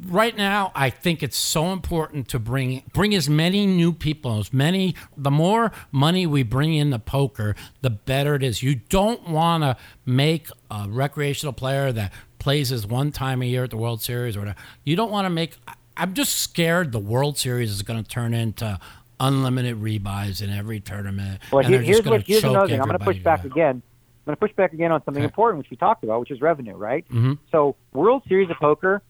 right now. I think it's so important to bring bring as many new people, as many. The more money we bring into poker, the better it is. You don't want to make a recreational player that plays as one time a year at the World Series or whatever. You don't want to make. I'm just scared the World Series is going to turn into unlimited rebuys in every tournament. Well, here, here's what here's another thing. I'm going to push back again. I'm going to push back again on something Okay. important, which we talked about, which is revenue, right? Mhm. So, World Series of Poker,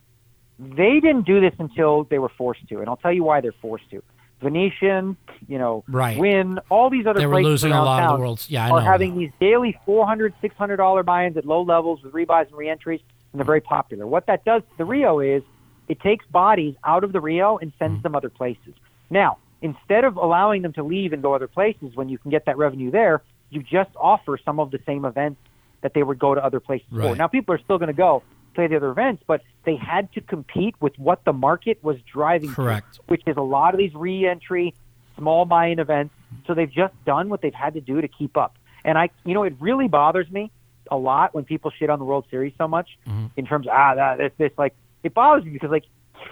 they didn't do this until they were forced to, and I'll tell you why they're forced to. Venetian, you know, Right. Wynn, all these other They were places losing a lot of the world's. Yeah, I are know. having these daily 400 600 dollar buy-ins at low levels with rebuys and reentries, and they're very popular. What that does to the Rio is it takes bodies out of the Rio and sends mm. them other places. Now, instead of allowing them to leave and go other places when you can get that revenue there, you just offer some of the same events that they would go to other places for. Now, people are still going to go play the other events, but they had to compete with what the market was driving to, Correct. which is a lot of these re-entry, small buy-in events. So they've just done what they've had to do to keep up. And I, you know, it really bothers me a lot when people shit on the World Series so much Mm-hmm. in terms of ah that this this like it bothers me because like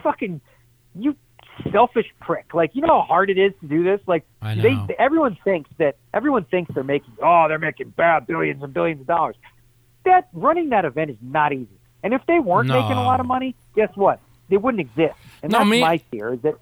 fucking you selfish prick. Like you know how hard it is to do this? Like they know. everyone thinks that everyone thinks they're making oh they're making bad billions and billions of dollars. That running that event is not easy. And if they weren't making a lot of money guess what? They wouldn't exist. And No, that's me- my fear is that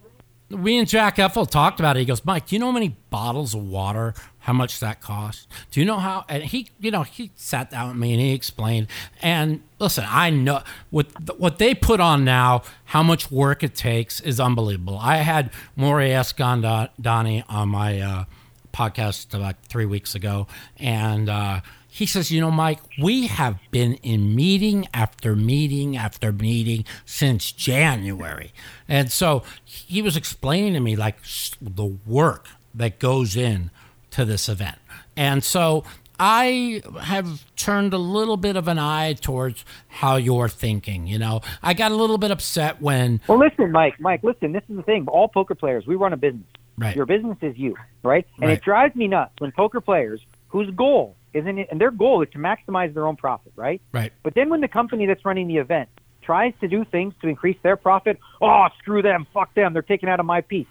Me and Jack Effel talked about it. He goes, Mike, do you know how many bottles of water, how much that costs? Do you know how? And he, you know, he sat down with me and he explained. And listen, I know what what they put on now, how much work it takes is unbelievable. I had Mori Eskandani on my uh, podcast about three weeks ago, and uh, he says, you know, Mike, we have been in meeting after meeting after meeting since January. And so he was explaining to me like the work that goes in to this event. And so I have turned a little bit of an eye towards how you're thinking. You know, I got a little bit upset when, Well, listen, Mike. Mike, listen. This is the thing. All poker players, we run a business. Right. Your business is you, right? And Right. it drives me nuts when poker players, whose goal isn't it, and their goal is to maximize their own profit, right? right, But then when the company that's running the event tries to do things to increase their profit, oh, screw them, fuck them, they're taking out of my piece.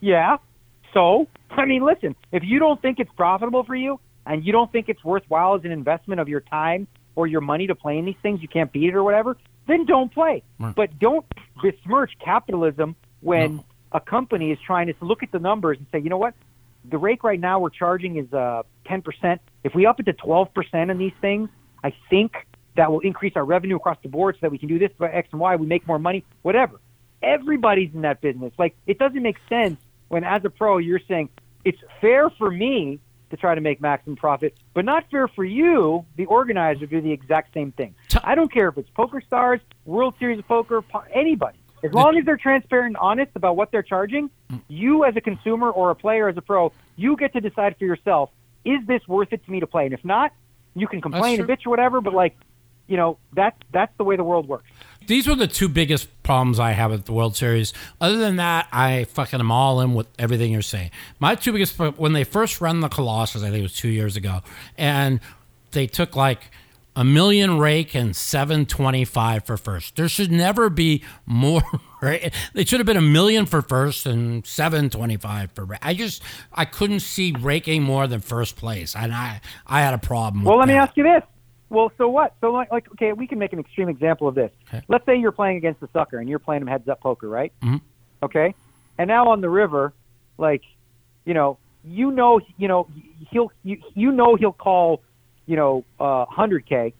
Yeah. So, I mean, listen, if you don't think it's profitable for you and you don't think it's worthwhile as an investment of your time or your money to play in these things, you can't beat it or whatever, then don't play. Right. But don't besmirch capitalism when No. a company is trying to look at the numbers and say, you know what? The rate right now we're charging is uh, 10%. If we up it to 12% in these things, I think that will increase our revenue across the board so that we can do this by X and Y. We make more money, whatever. Everybody's in that business. Like, it doesn't make sense when, as a pro, you're saying it's fair for me to try to make maximum profit, but not fair for you, the organizer, to do the exact same thing. I don't care if it's Poker Stars, World Series of Poker, anybody. As long as they're transparent and honest about what they're charging, you as a consumer or a player as a pro, you get to decide for yourself, is this worth it to me to play? And if not, you can complain and bitch or whatever, but like, you know, that's that's the way the world works. these were the two biggest problems I have at the World Series. Other than that, I fucking am all in with everything you're saying. My two biggest when they first run the Colossus, I think it was two years ago, and they took like a million rake and seven twenty five for first. There should never be more. Right? They should have been a million for first and seven twenty five for. rake. I just I couldn't see raking more than first place, and I I had a problem. Well, let me ask you this. Well, so what? So like, like, okay, we can make an extreme example of this. Okay. Let's say you're playing against the sucker and you're playing him heads up poker, right? Mhm. Okay. And now on the river, like, you know, you know, you know, he'll, you, you know, he'll call, you know, uh, 100k,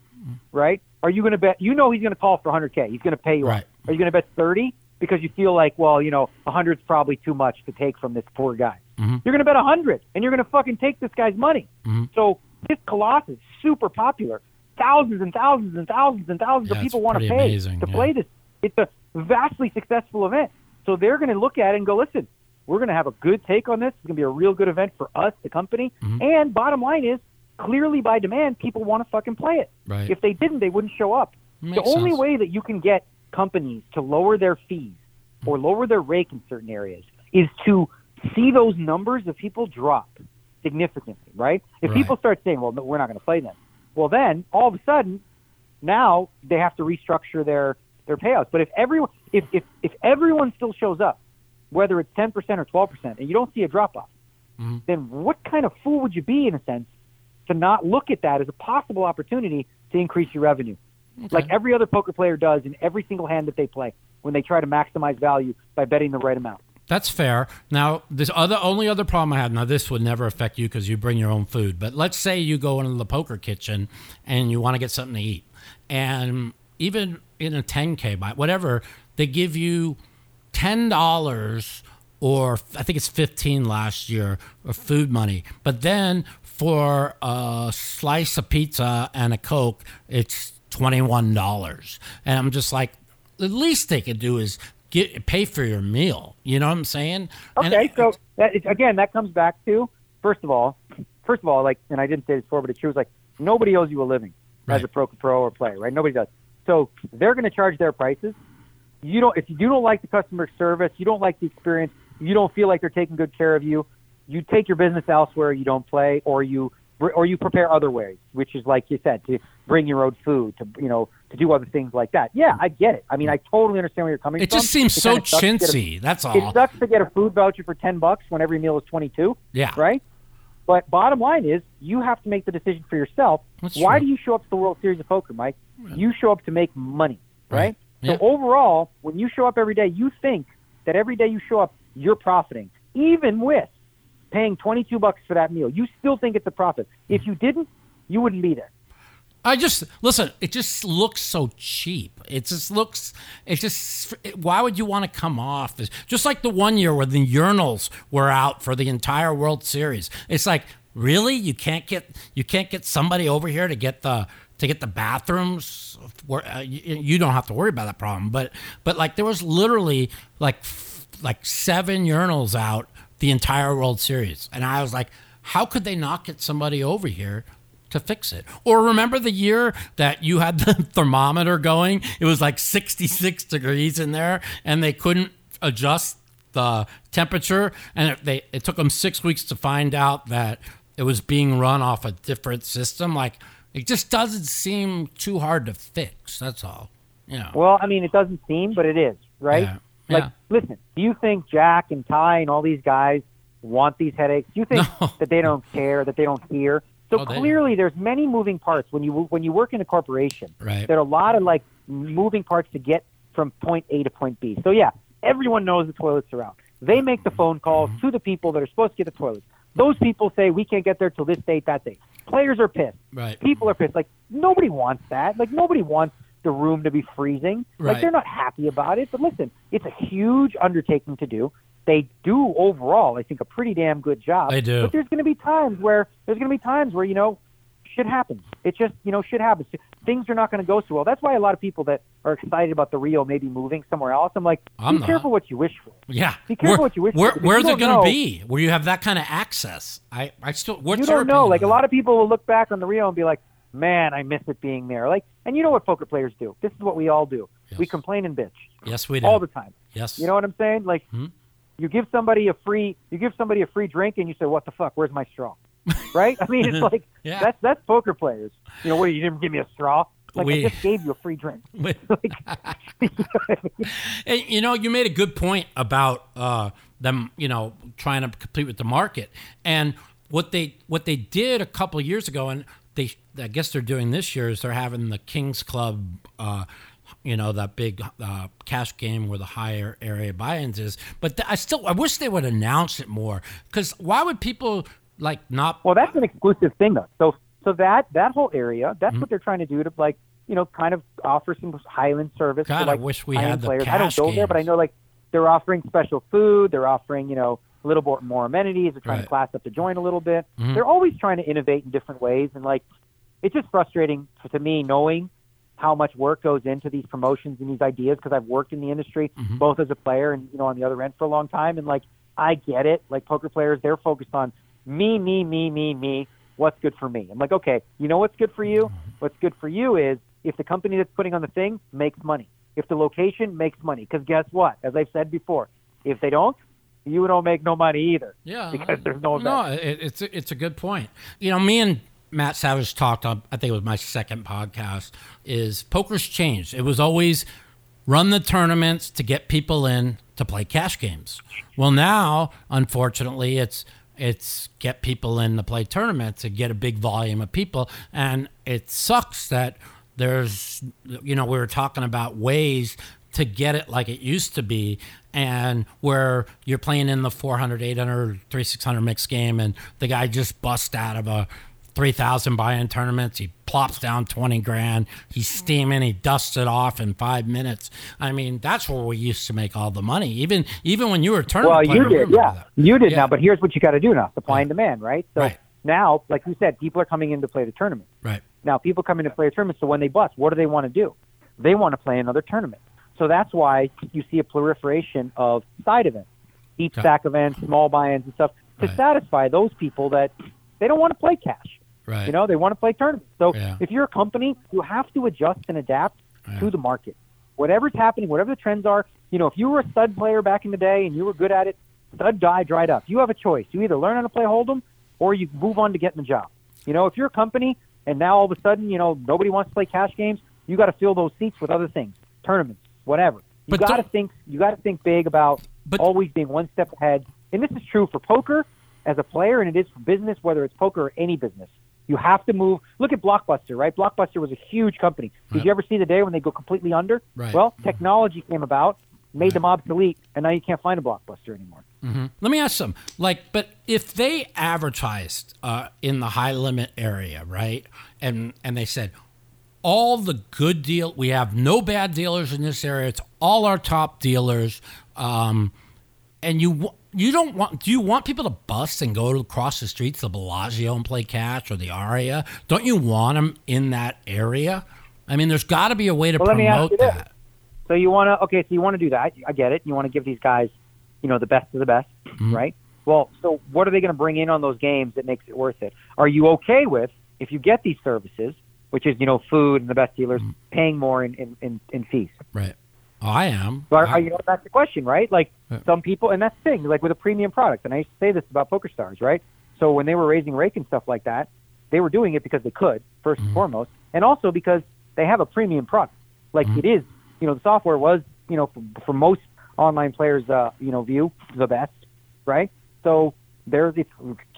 right? Are you going to bet? You know, he's going to call for 100k. He's going to pay you. Right. Are you going to bet 30 because you feel like, well, you know, 100's probably too much to take from this poor guy? Mhm. You're going to bet 100, and you're going to fucking take this guy's money. Mhm. So this Colossus super popular. Thousands and thousands and thousands and thousands Yeah, of people want to pay amazing, to yeah. play this. It's a vastly successful event. So they're going to look at it and go, listen, we're going to have a good take on this. It's going to be a real good event for us, the company. Mm-hmm. And bottom line is, clearly by demand, people want to fucking play it. Right. If they didn't, they wouldn't show up. Makes the only sense. way that you can get companies to lower their fees or lower their rake in certain areas is to see those numbers of people drop significantly, right? If Right. people start saying, "Well, no, we're not going to play them," well, then all of a sudden, now they have to restructure their their payouts. But if everyone if if if everyone still shows up, whether it's ten percent or twelve percent, and you don't see a drop off, Mhm. then what kind of fool would you be, in a sense, to not look at that as a possible opportunity to increase your revenue? Like every other poker player does in every single hand that they play when they try to maximize value by betting the right amount. That's fair. Now, this other only other problem I have now, this would never affect you because you bring your own food. But let's say you go into the poker kitchen and you want to get something to eat, and even in a 10k buy, whatever, they give you ten dollars or I think it's 15 last year of food money. But then for a slice of pizza and a coke, it's $21. And I'm just like the least they could do is get pay for your meal. You know what I'm saying? Okay, so that is, again, that comes back to first of all, first of all, like, and I didn't say this before, but it's true. It's like nobody owes you a living as a pro pro or player, right? Nobody does. So they're going to charge their prices. You don't if you don't like the customer service, you don't like the experience, you don't feel like they're taking good care of you. You take your business elsewhere. You don't play, or you or you prepare other ways, which is like you said, to bring your own food, to you know, to do other things like that. Yeah, I get it. I mean, I totally understand where you're coming it from. It just seems so sucks to get a- chintzy. That's all. it sucks to get a food voucher for 10 bucks when every meal is 22, Yeah. right? But bottom line is, you have to make the decision for yourself. That's Why true. do you show up to the World Series of Poker, Mike? You show up to make money, right? Right. Yeah. So overall, when you show up every day, you think that every day you show up, you're profiting, even with paying 22 bucks for that meal. You still think it's a profit. If you didn't, you wouldn't be there. I just listen. It just looks so cheap. It just looks. It just. Why would you want to come off? Just like the one year where the urinals were out for the entire World Series. It's like really you can't get you can't get somebody over here to get the to get the bathrooms. Where uh, you, you don't have to worry about that problem. But but like there was literally like like seven urinals out the entire World Series, and I was like, how could they not get somebody over here? to fix it. Or remember the year that you had the thermometer going? It was like 66 degrees in there and they couldn't adjust the temperature and it, they it took them 6 weeks to find out that it was being run off a different system like it just doesn't seem too hard to fix. That's all. You know. Well, I mean, it doesn't seem, but it is, right? Yeah. Like, Yeah. Listen, do you think Jack and Ty and all these guys want these headaches? Do you think No. that they don't care, that they don't hear? So Oh, they- clearly, there's many moving parts when you when you work in a corporation. Right. There are a lot of like moving parts to get from point A to point B. So yeah, everyone knows the toilets are out. They make the phone calls Mm-hmm. to the people that are supposed to get the toilets. Those people say we can't get there till this date, that date. Players are pissed. Right. People are pissed. Like nobody wants that. Like nobody wants the room to be freezing. Right. Like they're not happy about it. But listen, it's a huge undertaking to do. They do overall, I think, a pretty damn good job. They do. But there's going to be times where there's going to be times where you know shit happens. It just you know shit happens. Things are not going to go so well. That's why a lot of people that are excited about the Rio maybe moving somewhere else. I'm like, I'm be not. careful what you wish for. Yeah. Be careful Where- what you wish where, for, where's it going to be? Where you have that kind of access? I, I still. What's you don't know. Like a lot of people will look back on the Rio and be like, "Man, I miss it being there." Like, and you know what poker players do? This is what we all do. We complain and bitch Yes, we do. all the time. yes. You know what I'm saying? Like, Hmm? you give somebody a free, you give somebody a free drink, and you say, "What the fuck? Where's my straw?" right? I mean, it's like Yeah. that's that's poker players. You know what? You didn't give me a straw. Like We- I just gave you a free drink. Wait. Like, you know what I mean? And, you know, you made a good point about uh, them, you know, trying to compete with the market. And what they what they did a couple of years ago, and they I guess they're doing this year is they're having the Kings Club, uh, you know, that big uh, cash game where the higher area buy-ins is. But th- I still I wish they would announce it more because why would people like not? Well, that's an exclusive thing, though. So, so that that whole area, Mm-hmm. that's what they're trying to do to like, you know, kind of offer some Highland service. God, to, I wish we Highland had the players. I don't go there, but I know like they're offering special food. They're offering, you know, a little more, more amenities. They're trying Right. to class up the joint a little bit. Mhm. They're always trying to innovate in different ways, and like, it's just frustrating to, to me knowing how much work goes into these promotions and these ideas because I've worked in the industry Mhm. both as a player and you know on the other end for a long time and like I get it like poker players they're focused on me me me me me what's good for me I'm like okay you know what's good for you what's good for you is if the company that's putting on the thing makes money if the location makes money because guess what as I've said before if they don't you don't make no money either Yeah, because there's no. No, it, it's it's a good point. You know, me and Matt Savage talked on. I think it was my second podcast. Is poker's changed? It was always run the tournaments to get people in to play cash games. Well, now, unfortunately, it's it's get people in to play tournaments and get a big volume of people, and it sucks that there's you know we were talking about ways to get it like it used to be and where you're playing in the 400 800 3600 mixed game and the guy just busts out of a 3000 buy-in tournaments he plops down 20 grand he's steaming he dusts it off in five minutes i mean that's where we used to make all the money even even when you were tournament Well, you did, yeah. that. You did Yeah. now, but here's what you got to do now: supply and demand, right? So Right. now, like you said, people are coming in to play the tournament. right Now, people come in to play a tournament, so when they bust, what do they want to do? They want to play another tournament. So that's why you see a proliferation of side events, deep stack events, small buy-ins and stuff to Right. satisfy those people that they don't want to play cash. Right. You know, they want to play tournaments. So Yeah. if you're a company, you have to adjust and adapt Yeah. to the market. Whatever's happening, whatever the trends are, you know, if you were a stud player back in the day and you were good at it, stud die dried up. You have a choice. You either learn how to play hold'em or you move on to getting the job. You know, if you're a company and now all of a sudden, you know, nobody wants to play cash games, you got to fill those seats with other things, tournaments, whatever. You got to think. You got to think big about But- always being one step ahead. And this is true for poker as a player, and it is for business, whether it's poker or any business. You have to move. Look at Blockbuster, right? Blockbuster was a huge company. Did Right. you ever see the day when they go completely under? Right. Well, technology came about, made them obsolete, and now you can't find a Blockbuster anymore. Let me ask some. Like, but if they advertised uh, in the high limit area, right, and and they said all the good deal, we have no bad dealers in this area. It's all our top dealers, um, and you you don't want. Do you want people to bust and go across the street to the Bellagio and play cash or the Aria? Don't you want them in that area? I mean, there's got to be a way to Well, let me ask promote you this. that. So you want to okay, so you want to do that. I get it. You want to give these guys, you know, the best of the best, Mm-hmm. right? Well, so what are they going to bring in on those games that makes it worth it? Are you okay with if you get these services, which is you know food and the best dealers, Mm-hmm. paying more in in, in, in fees? Right. Oh, I am. But are, I- you know that's the question, right? Like Yeah. some people, and that's the thing. Like with a premium product, and I used to say this about Poker Stars, right? So when they were raising rake and stuff like that, they were doing it because they could, 1st Mm-hmm. and foremost, and also because they have a premium product. Like Mm-hmm. it is, you know, the software was, you know, for, for most online players, uh, you know, view the best, right? So there's if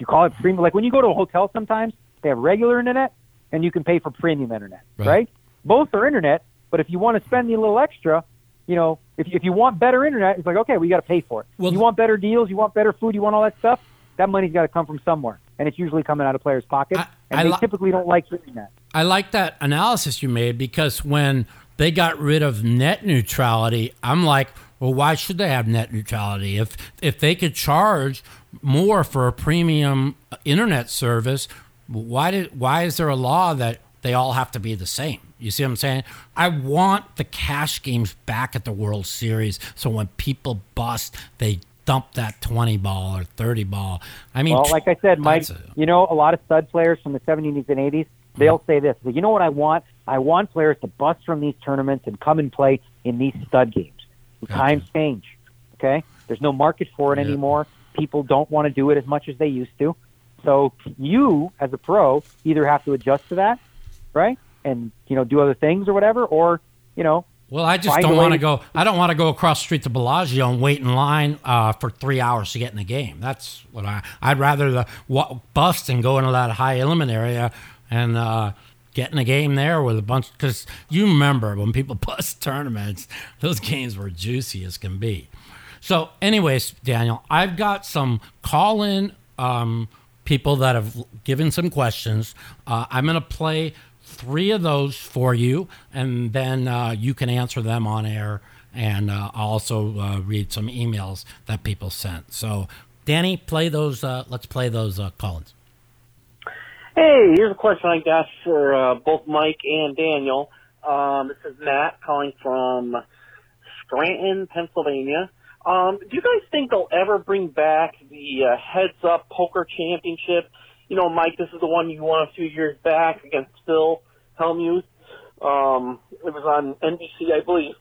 you call it premium. Like when you go to a hotel, sometimes they have regular internet, and you can pay for premium internet, Right. right? Both are internet, but if you want to spend a little extra, you know, if, if you want better internet, it's like, okay, we got to pay for it. Well, you want better deals, you want better food, you want all that stuff, that money's got to come from somewhere. And it's usually coming out of players' pockets. I- and I they li- typically don't like hearing that. I like that analysis you made because when they got rid of net neutrality, I'm like, well, why should they have net neutrality? If if they could charge more for a premium internet service, why did why is there a law that they all have to be the same? You see what I'm saying? I want the cash games back at the World Series so when people bust, they dump that 20 ball or 30 ball. I mean, Well, like I said, Mike, a- you know, a lot of stud players from the 70s and 80s, they'll mm-hmm. say this. You know what I want? I want players to bust from these tournaments and come and play in these stud games. Times change, okay? There's no market for it Yeah. anymore. People don't want to do it as much as they used to. So you, as a pro, either have to adjust to that, right? And, you know, do other things or whatever, or, you know, Well, I just don't want to go. I don't want to go across the street to Bellagio and wait in line uh, for three hours to get in the game. That's what I. I'd rather the wa- bust and go into that high element area and uh, get in the game there with a bunch. Because you remember when people bust tournaments, those games were juicy as can be. So, anyways, Daniel, I've got some call-in um, people that have given some questions. Uh, I'm going to play three of those for you, and then uh, you can answer them on air. And uh, I'll also uh, read some emails that people sent. So, Danny, play those. Uh, let's play those uh, call-ins. Hey, here's a question I got for both Mike and Daniel. Um, this is Matt calling from Scranton, Pennsylvania. Um, do you guys think they'll ever bring back the uh, Heads Up Poker Championship? You know, Mike, this is the one you won a few years back against Phil Hellmuth. Um, it was on NBC, I believe.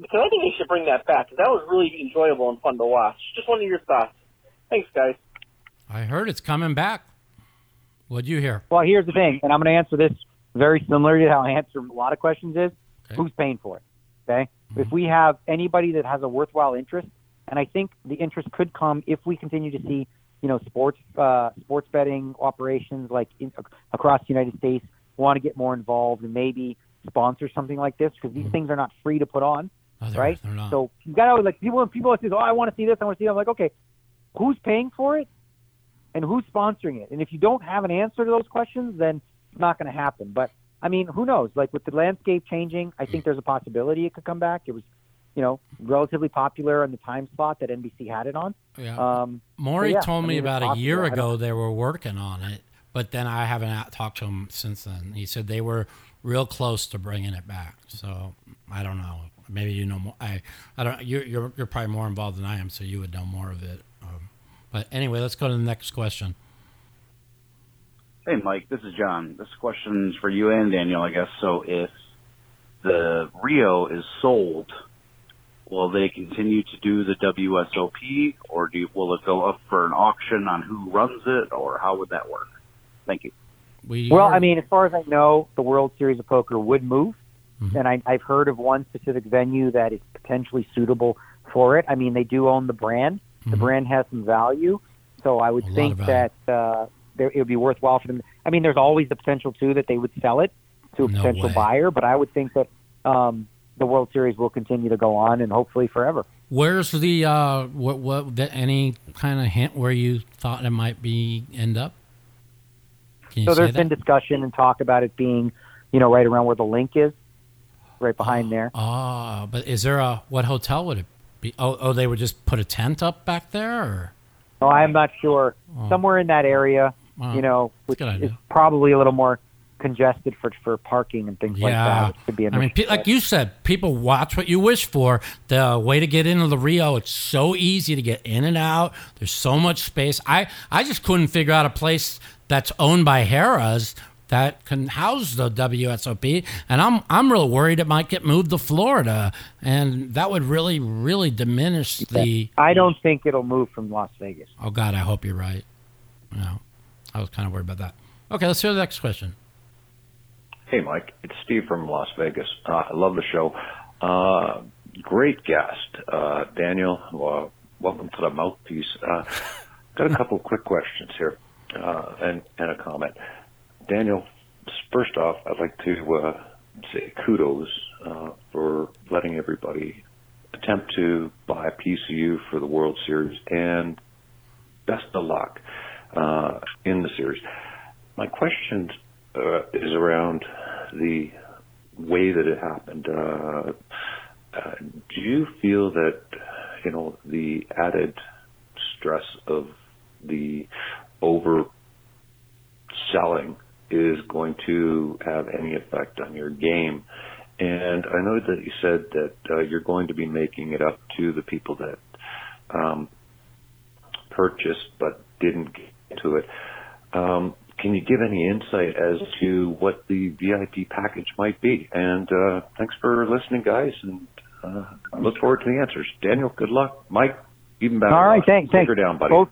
Because I think they should bring that back. that was really enjoyable and fun to watch. Just one of your thoughts. Thanks, guys. I heard it's coming back. What'd you hear? Well, here's the thing, and I'm going to answer this very similar to how I answer a lot of questions is Okay. who's paying for it? Okay? If we have anybody that has a worthwhile interest, and I think the interest could come if we continue to see, you know, sports uh, sports betting operations like in, across the United States want to get more involved and maybe sponsor something like this because these things are not free to put on, Oh, they're, right? They're not. So you got to like people people say, "Oh, I want to see this, I want to see." That. I'm like, okay, who's paying for it, and who's sponsoring it? And if you don't have an answer to those questions, then it's not going to happen. But I mean, who knows? Like with the landscape changing, I think there's a possibility it could come back. It was, you know, relatively popular in the time slot that NBC had it on. yeah. Um, Mori yeah, told I me mean, it's about a year ago they were working on it, but then I haven't talked to him since then. He said they were real close to bringing it back. So I don't know. maybe you know more. I I don't. You're you're you're probably more involved than I am, so you would know more of it. Um, but anyway, let's go to the next question. Hey, Mike, this is John. This question's for you and Daniel, I guess. So if the Rio is sold, will they continue to do the WSOP, or do will it go up for an auction on who runs it, or how would that work? Thank you. We Well, heard- I mean, as far as I know, the World Series of Poker would move, Mhm. and I, I've heard of one specific venue that is potentially suitable for it. I mean, they do own the brand. The Mhm. brand has some value, so I would A think that uh, there, it would be worthwhile for them. I mean, there's always the potential too that they would sell it to a No potential way. buyer, but I would think that um, the World Series will continue to go on and hopefully forever. Where's the uh what what the, any kind of hint where you thought it might be end up? So there's that? been discussion and talk about it being, you know, right around where the LINQ is, right behind there. Ah, but is there a what hotel would it be? Oh, oh, they would just put a tent up back there, or No, I'm not sure. Somewhere in that area, Oh, you know, which is probably a little more congested for for parking and things like that. Could be I mean, pe- like you said, people watch what you wish for. The way to get into the Rio, it's so easy to get in and out. There's so much space. I I just couldn't figure out a place that's owned by Harrah's that can house the WSOP, and I'm I'm real worried it might get moved to Florida, and that would really really diminish the. I don't think it'll move from Las Vegas. Oh God, I hope you're right. No, I was kind of worried about that. Okay, let's hear the next question. Hey, Mike. It's Steve from Las Vegas. Uh, I love the show. Uh, great guest. Uh, Daniel, well, welcome to the mouthpiece. Uh, got a couple of quick questions here uh, and, and a comment. Daniel, first off, I'd like to uh, say kudos for letting everybody attempt to buy you for the World Series and best of luck in the series. My question uh, is around the way that it happened. Uh, uh, do you feel that you know the added stress of the over selling is going to have any effect on your game? And I know that you said that uh, you're going to be making it up to the people that um, purchased but didn't get to it. Um, can you give any insight as to what the VIP package might be? And uh, thanks for listening, guys, and uh, I look forward to the answers. Daniel, good luck. Mike, even better. All right, luck. thanks. Take her down, buddy. Both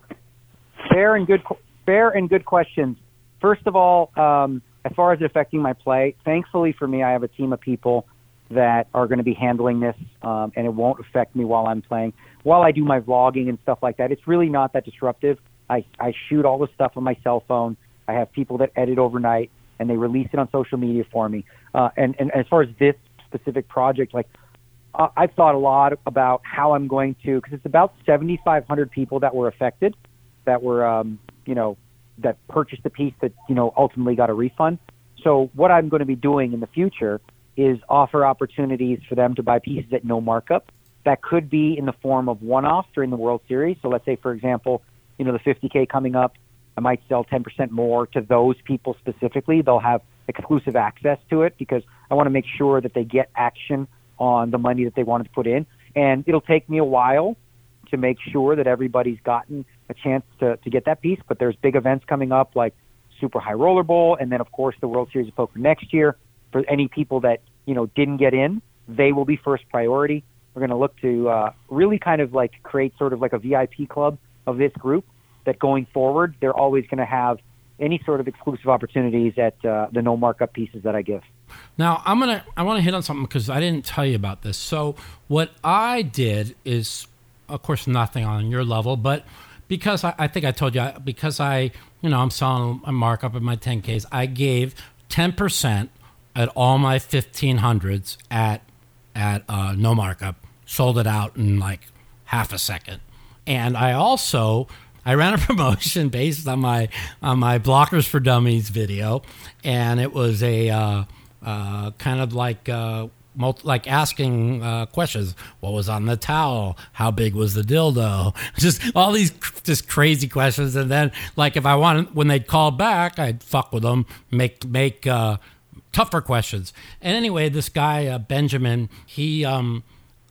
fair and good, fair and good questions. First of all, um, as far as it affecting my play, thankfully for me, I have a team of people that are going to be handling this, um, and it won't affect me while I'm playing. While I do my vlogging and stuff like that, it's really not that disruptive. I, I shoot all the stuff on my cell phone. I have people that edit overnight, and they release it on social media for me. Uh, and, and as far as this specific project, like uh, I've thought a lot about how I'm going to, because it's about 7,500 people that were affected, that were, um, you know, that purchased a piece that, you know, ultimately got a refund. So what I'm going to be doing in the future is offer opportunities for them to buy pieces at no markup. That could be in the form of one-offs during the World Series. So let's say, for example, you know, the 50K coming up, I might sell 10% more to those people specifically. They'll have exclusive access to it because I want to make sure that they get action on the money that they wanted to put in. And it'll take me a while to make sure that everybody's gotten a chance to, to get that piece. But there's big events coming up like Super High Roller Bowl, and then of course the World Series of Poker next year. For any people that you know didn't get in, they will be first priority. We're going to look to uh, really kind of like create sort of like a VIP club of this group. That going forward, they're always going to have any sort of exclusive opportunities at uh, the no markup pieces that I give. Now I'm gonna I want to hit on something because I didn't tell you about this. So what I did is, of course, nothing on your level, but because I, I think I told you because I you know I'm selling a markup in my 10ks, I gave 10 percent at all my 1500s at at uh, no markup, sold it out in like half a second, and I also I ran a promotion based on my on my Blockers for Dummies video, and it was a uh, uh, kind of like uh, multi, like asking uh, questions. What was on the towel? How big was the dildo? Just all these just crazy questions, and then like if I wanted when they'd call back, I'd fuck with them, make make. Uh, tougher questions. And anyway, this guy uh, Benjamin, he um,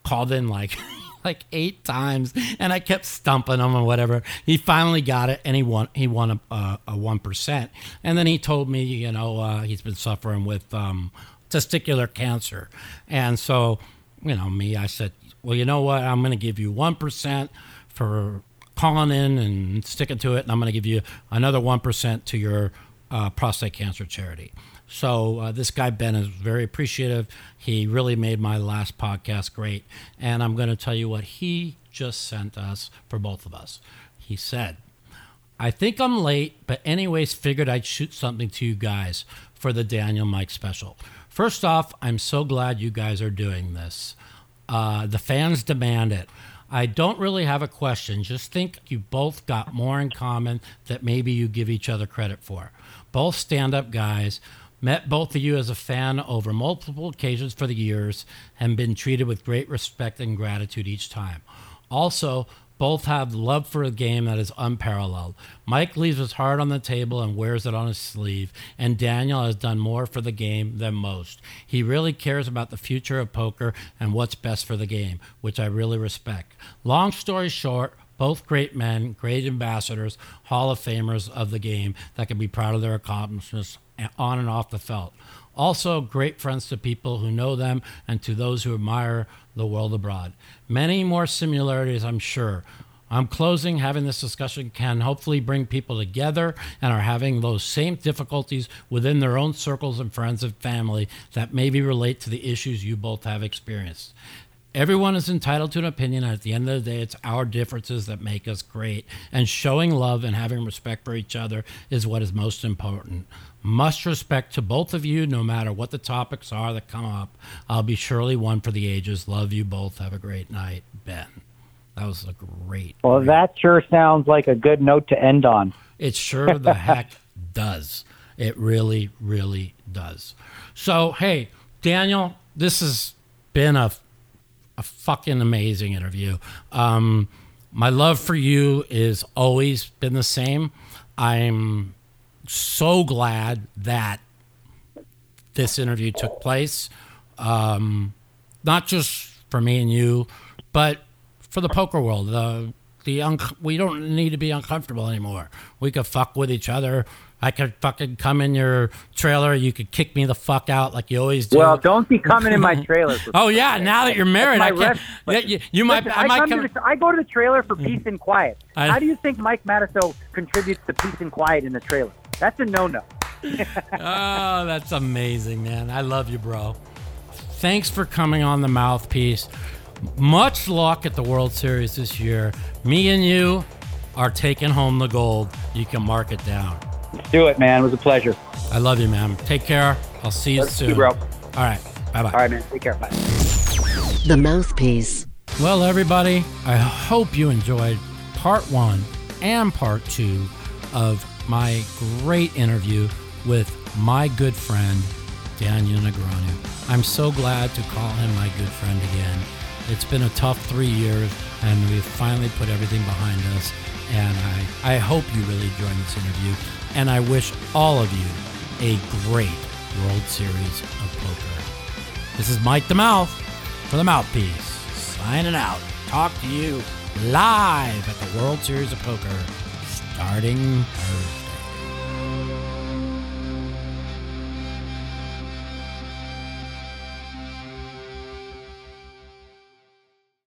called in like like eight times, and I kept stumping him or whatever. He finally got it, and he won. He won a a one percent, and then he told me, you know, uh, he's been suffering with um, testicular cancer, and so you know me, I said, well, you know what, I'm going to give you one percent for calling in and sticking to it, and I'm going to give you another one percent to your uh, prostate cancer charity. So uh, this guy Ben is very appreciative. He really made my last podcast great, and I'm going to tell you what he just sent us for both of us. He said, "I think I'm late, but anyways, figured I'd shoot something to you guys for the Daniel Mike special. First off, I'm so glad you guys are doing this. Uh, the fans demand it." I don't really have a question. Just think you both got more in common that maybe you give each other credit for. Both stand up guys Met both of you as a fan over multiple occasions for the years and been treated with great respect and gratitude each time. Also, both have love for a game that is unparalleled. Mike leaves his heart on the table and wears it on his sleeve, and Daniel has done more for the game than most. He really cares about the future of poker and what's best for the game, which I really respect. Long story short, both great men, great ambassadors, Hall of Famers of the game that can be proud of their accomplishments on and off the felt. Also, great friends to people who know them and to those who admire the world abroad. Many more similarities, I'm sure. I'm closing. Having this discussion can hopefully bring people together and are having those same difficulties within their own circles and friends and family that maybe relate to the issues you both have experienced. Everyone is entitled to an opinion, and at the end of the day, it's our differences that make us great. And showing love and having respect for each other is what is most important. Much respect to both of you, no matter what the topics are that come up. I'll be surely one for the ages. Love you both. Have a great night, Ben. That was a great. Well, great. that sure sounds like a good note to end on. It sure the heck does. It really, really does. So, hey, Daniel, this has been a a fucking amazing interview. Um, my love for you is always been the same. I'm so glad that this interview took place, um, not just for me and you, but for the poker world. The the un- we don't need to be uncomfortable anymore. We could fuck with each other. I could fucking come in your trailer. You could kick me the fuck out like you always do. Well, don't be coming in my trailer. oh yeah, now that you're married, I can't. yeah, you, you might. Listen, I might come come. the, I go to the trailer for mm. peace and quiet. I- How do you think Mike Matusow contributes to peace and quiet in the trailer? That's a no-no. oh, that's amazing, man. I love you, bro. Thanks for coming on the mouthpiece. Much luck at the World Series this year. Me and you are taking home the gold. You can mark it down. Let's do it, man. It was a pleasure. I love you, man. Take care. I'll see you Let's soon. see, bro. All right. Bye bye. All right, man. Take care. Bye. The Mouthpiece. Well, everybody, I hope you enjoyed part one and part two of my great interview with my good friend, Daniel Negreanu. I'm so glad to call him my good friend again. It's been a tough three years, and we've finally put everything behind us. And I, I hope you really enjoyed this interview. And I wish all of you a great World Series of Poker. This is Mike the Mouth for the Mouthpiece, signing out. Talk to you live at the World Series of Poker starting Thursday.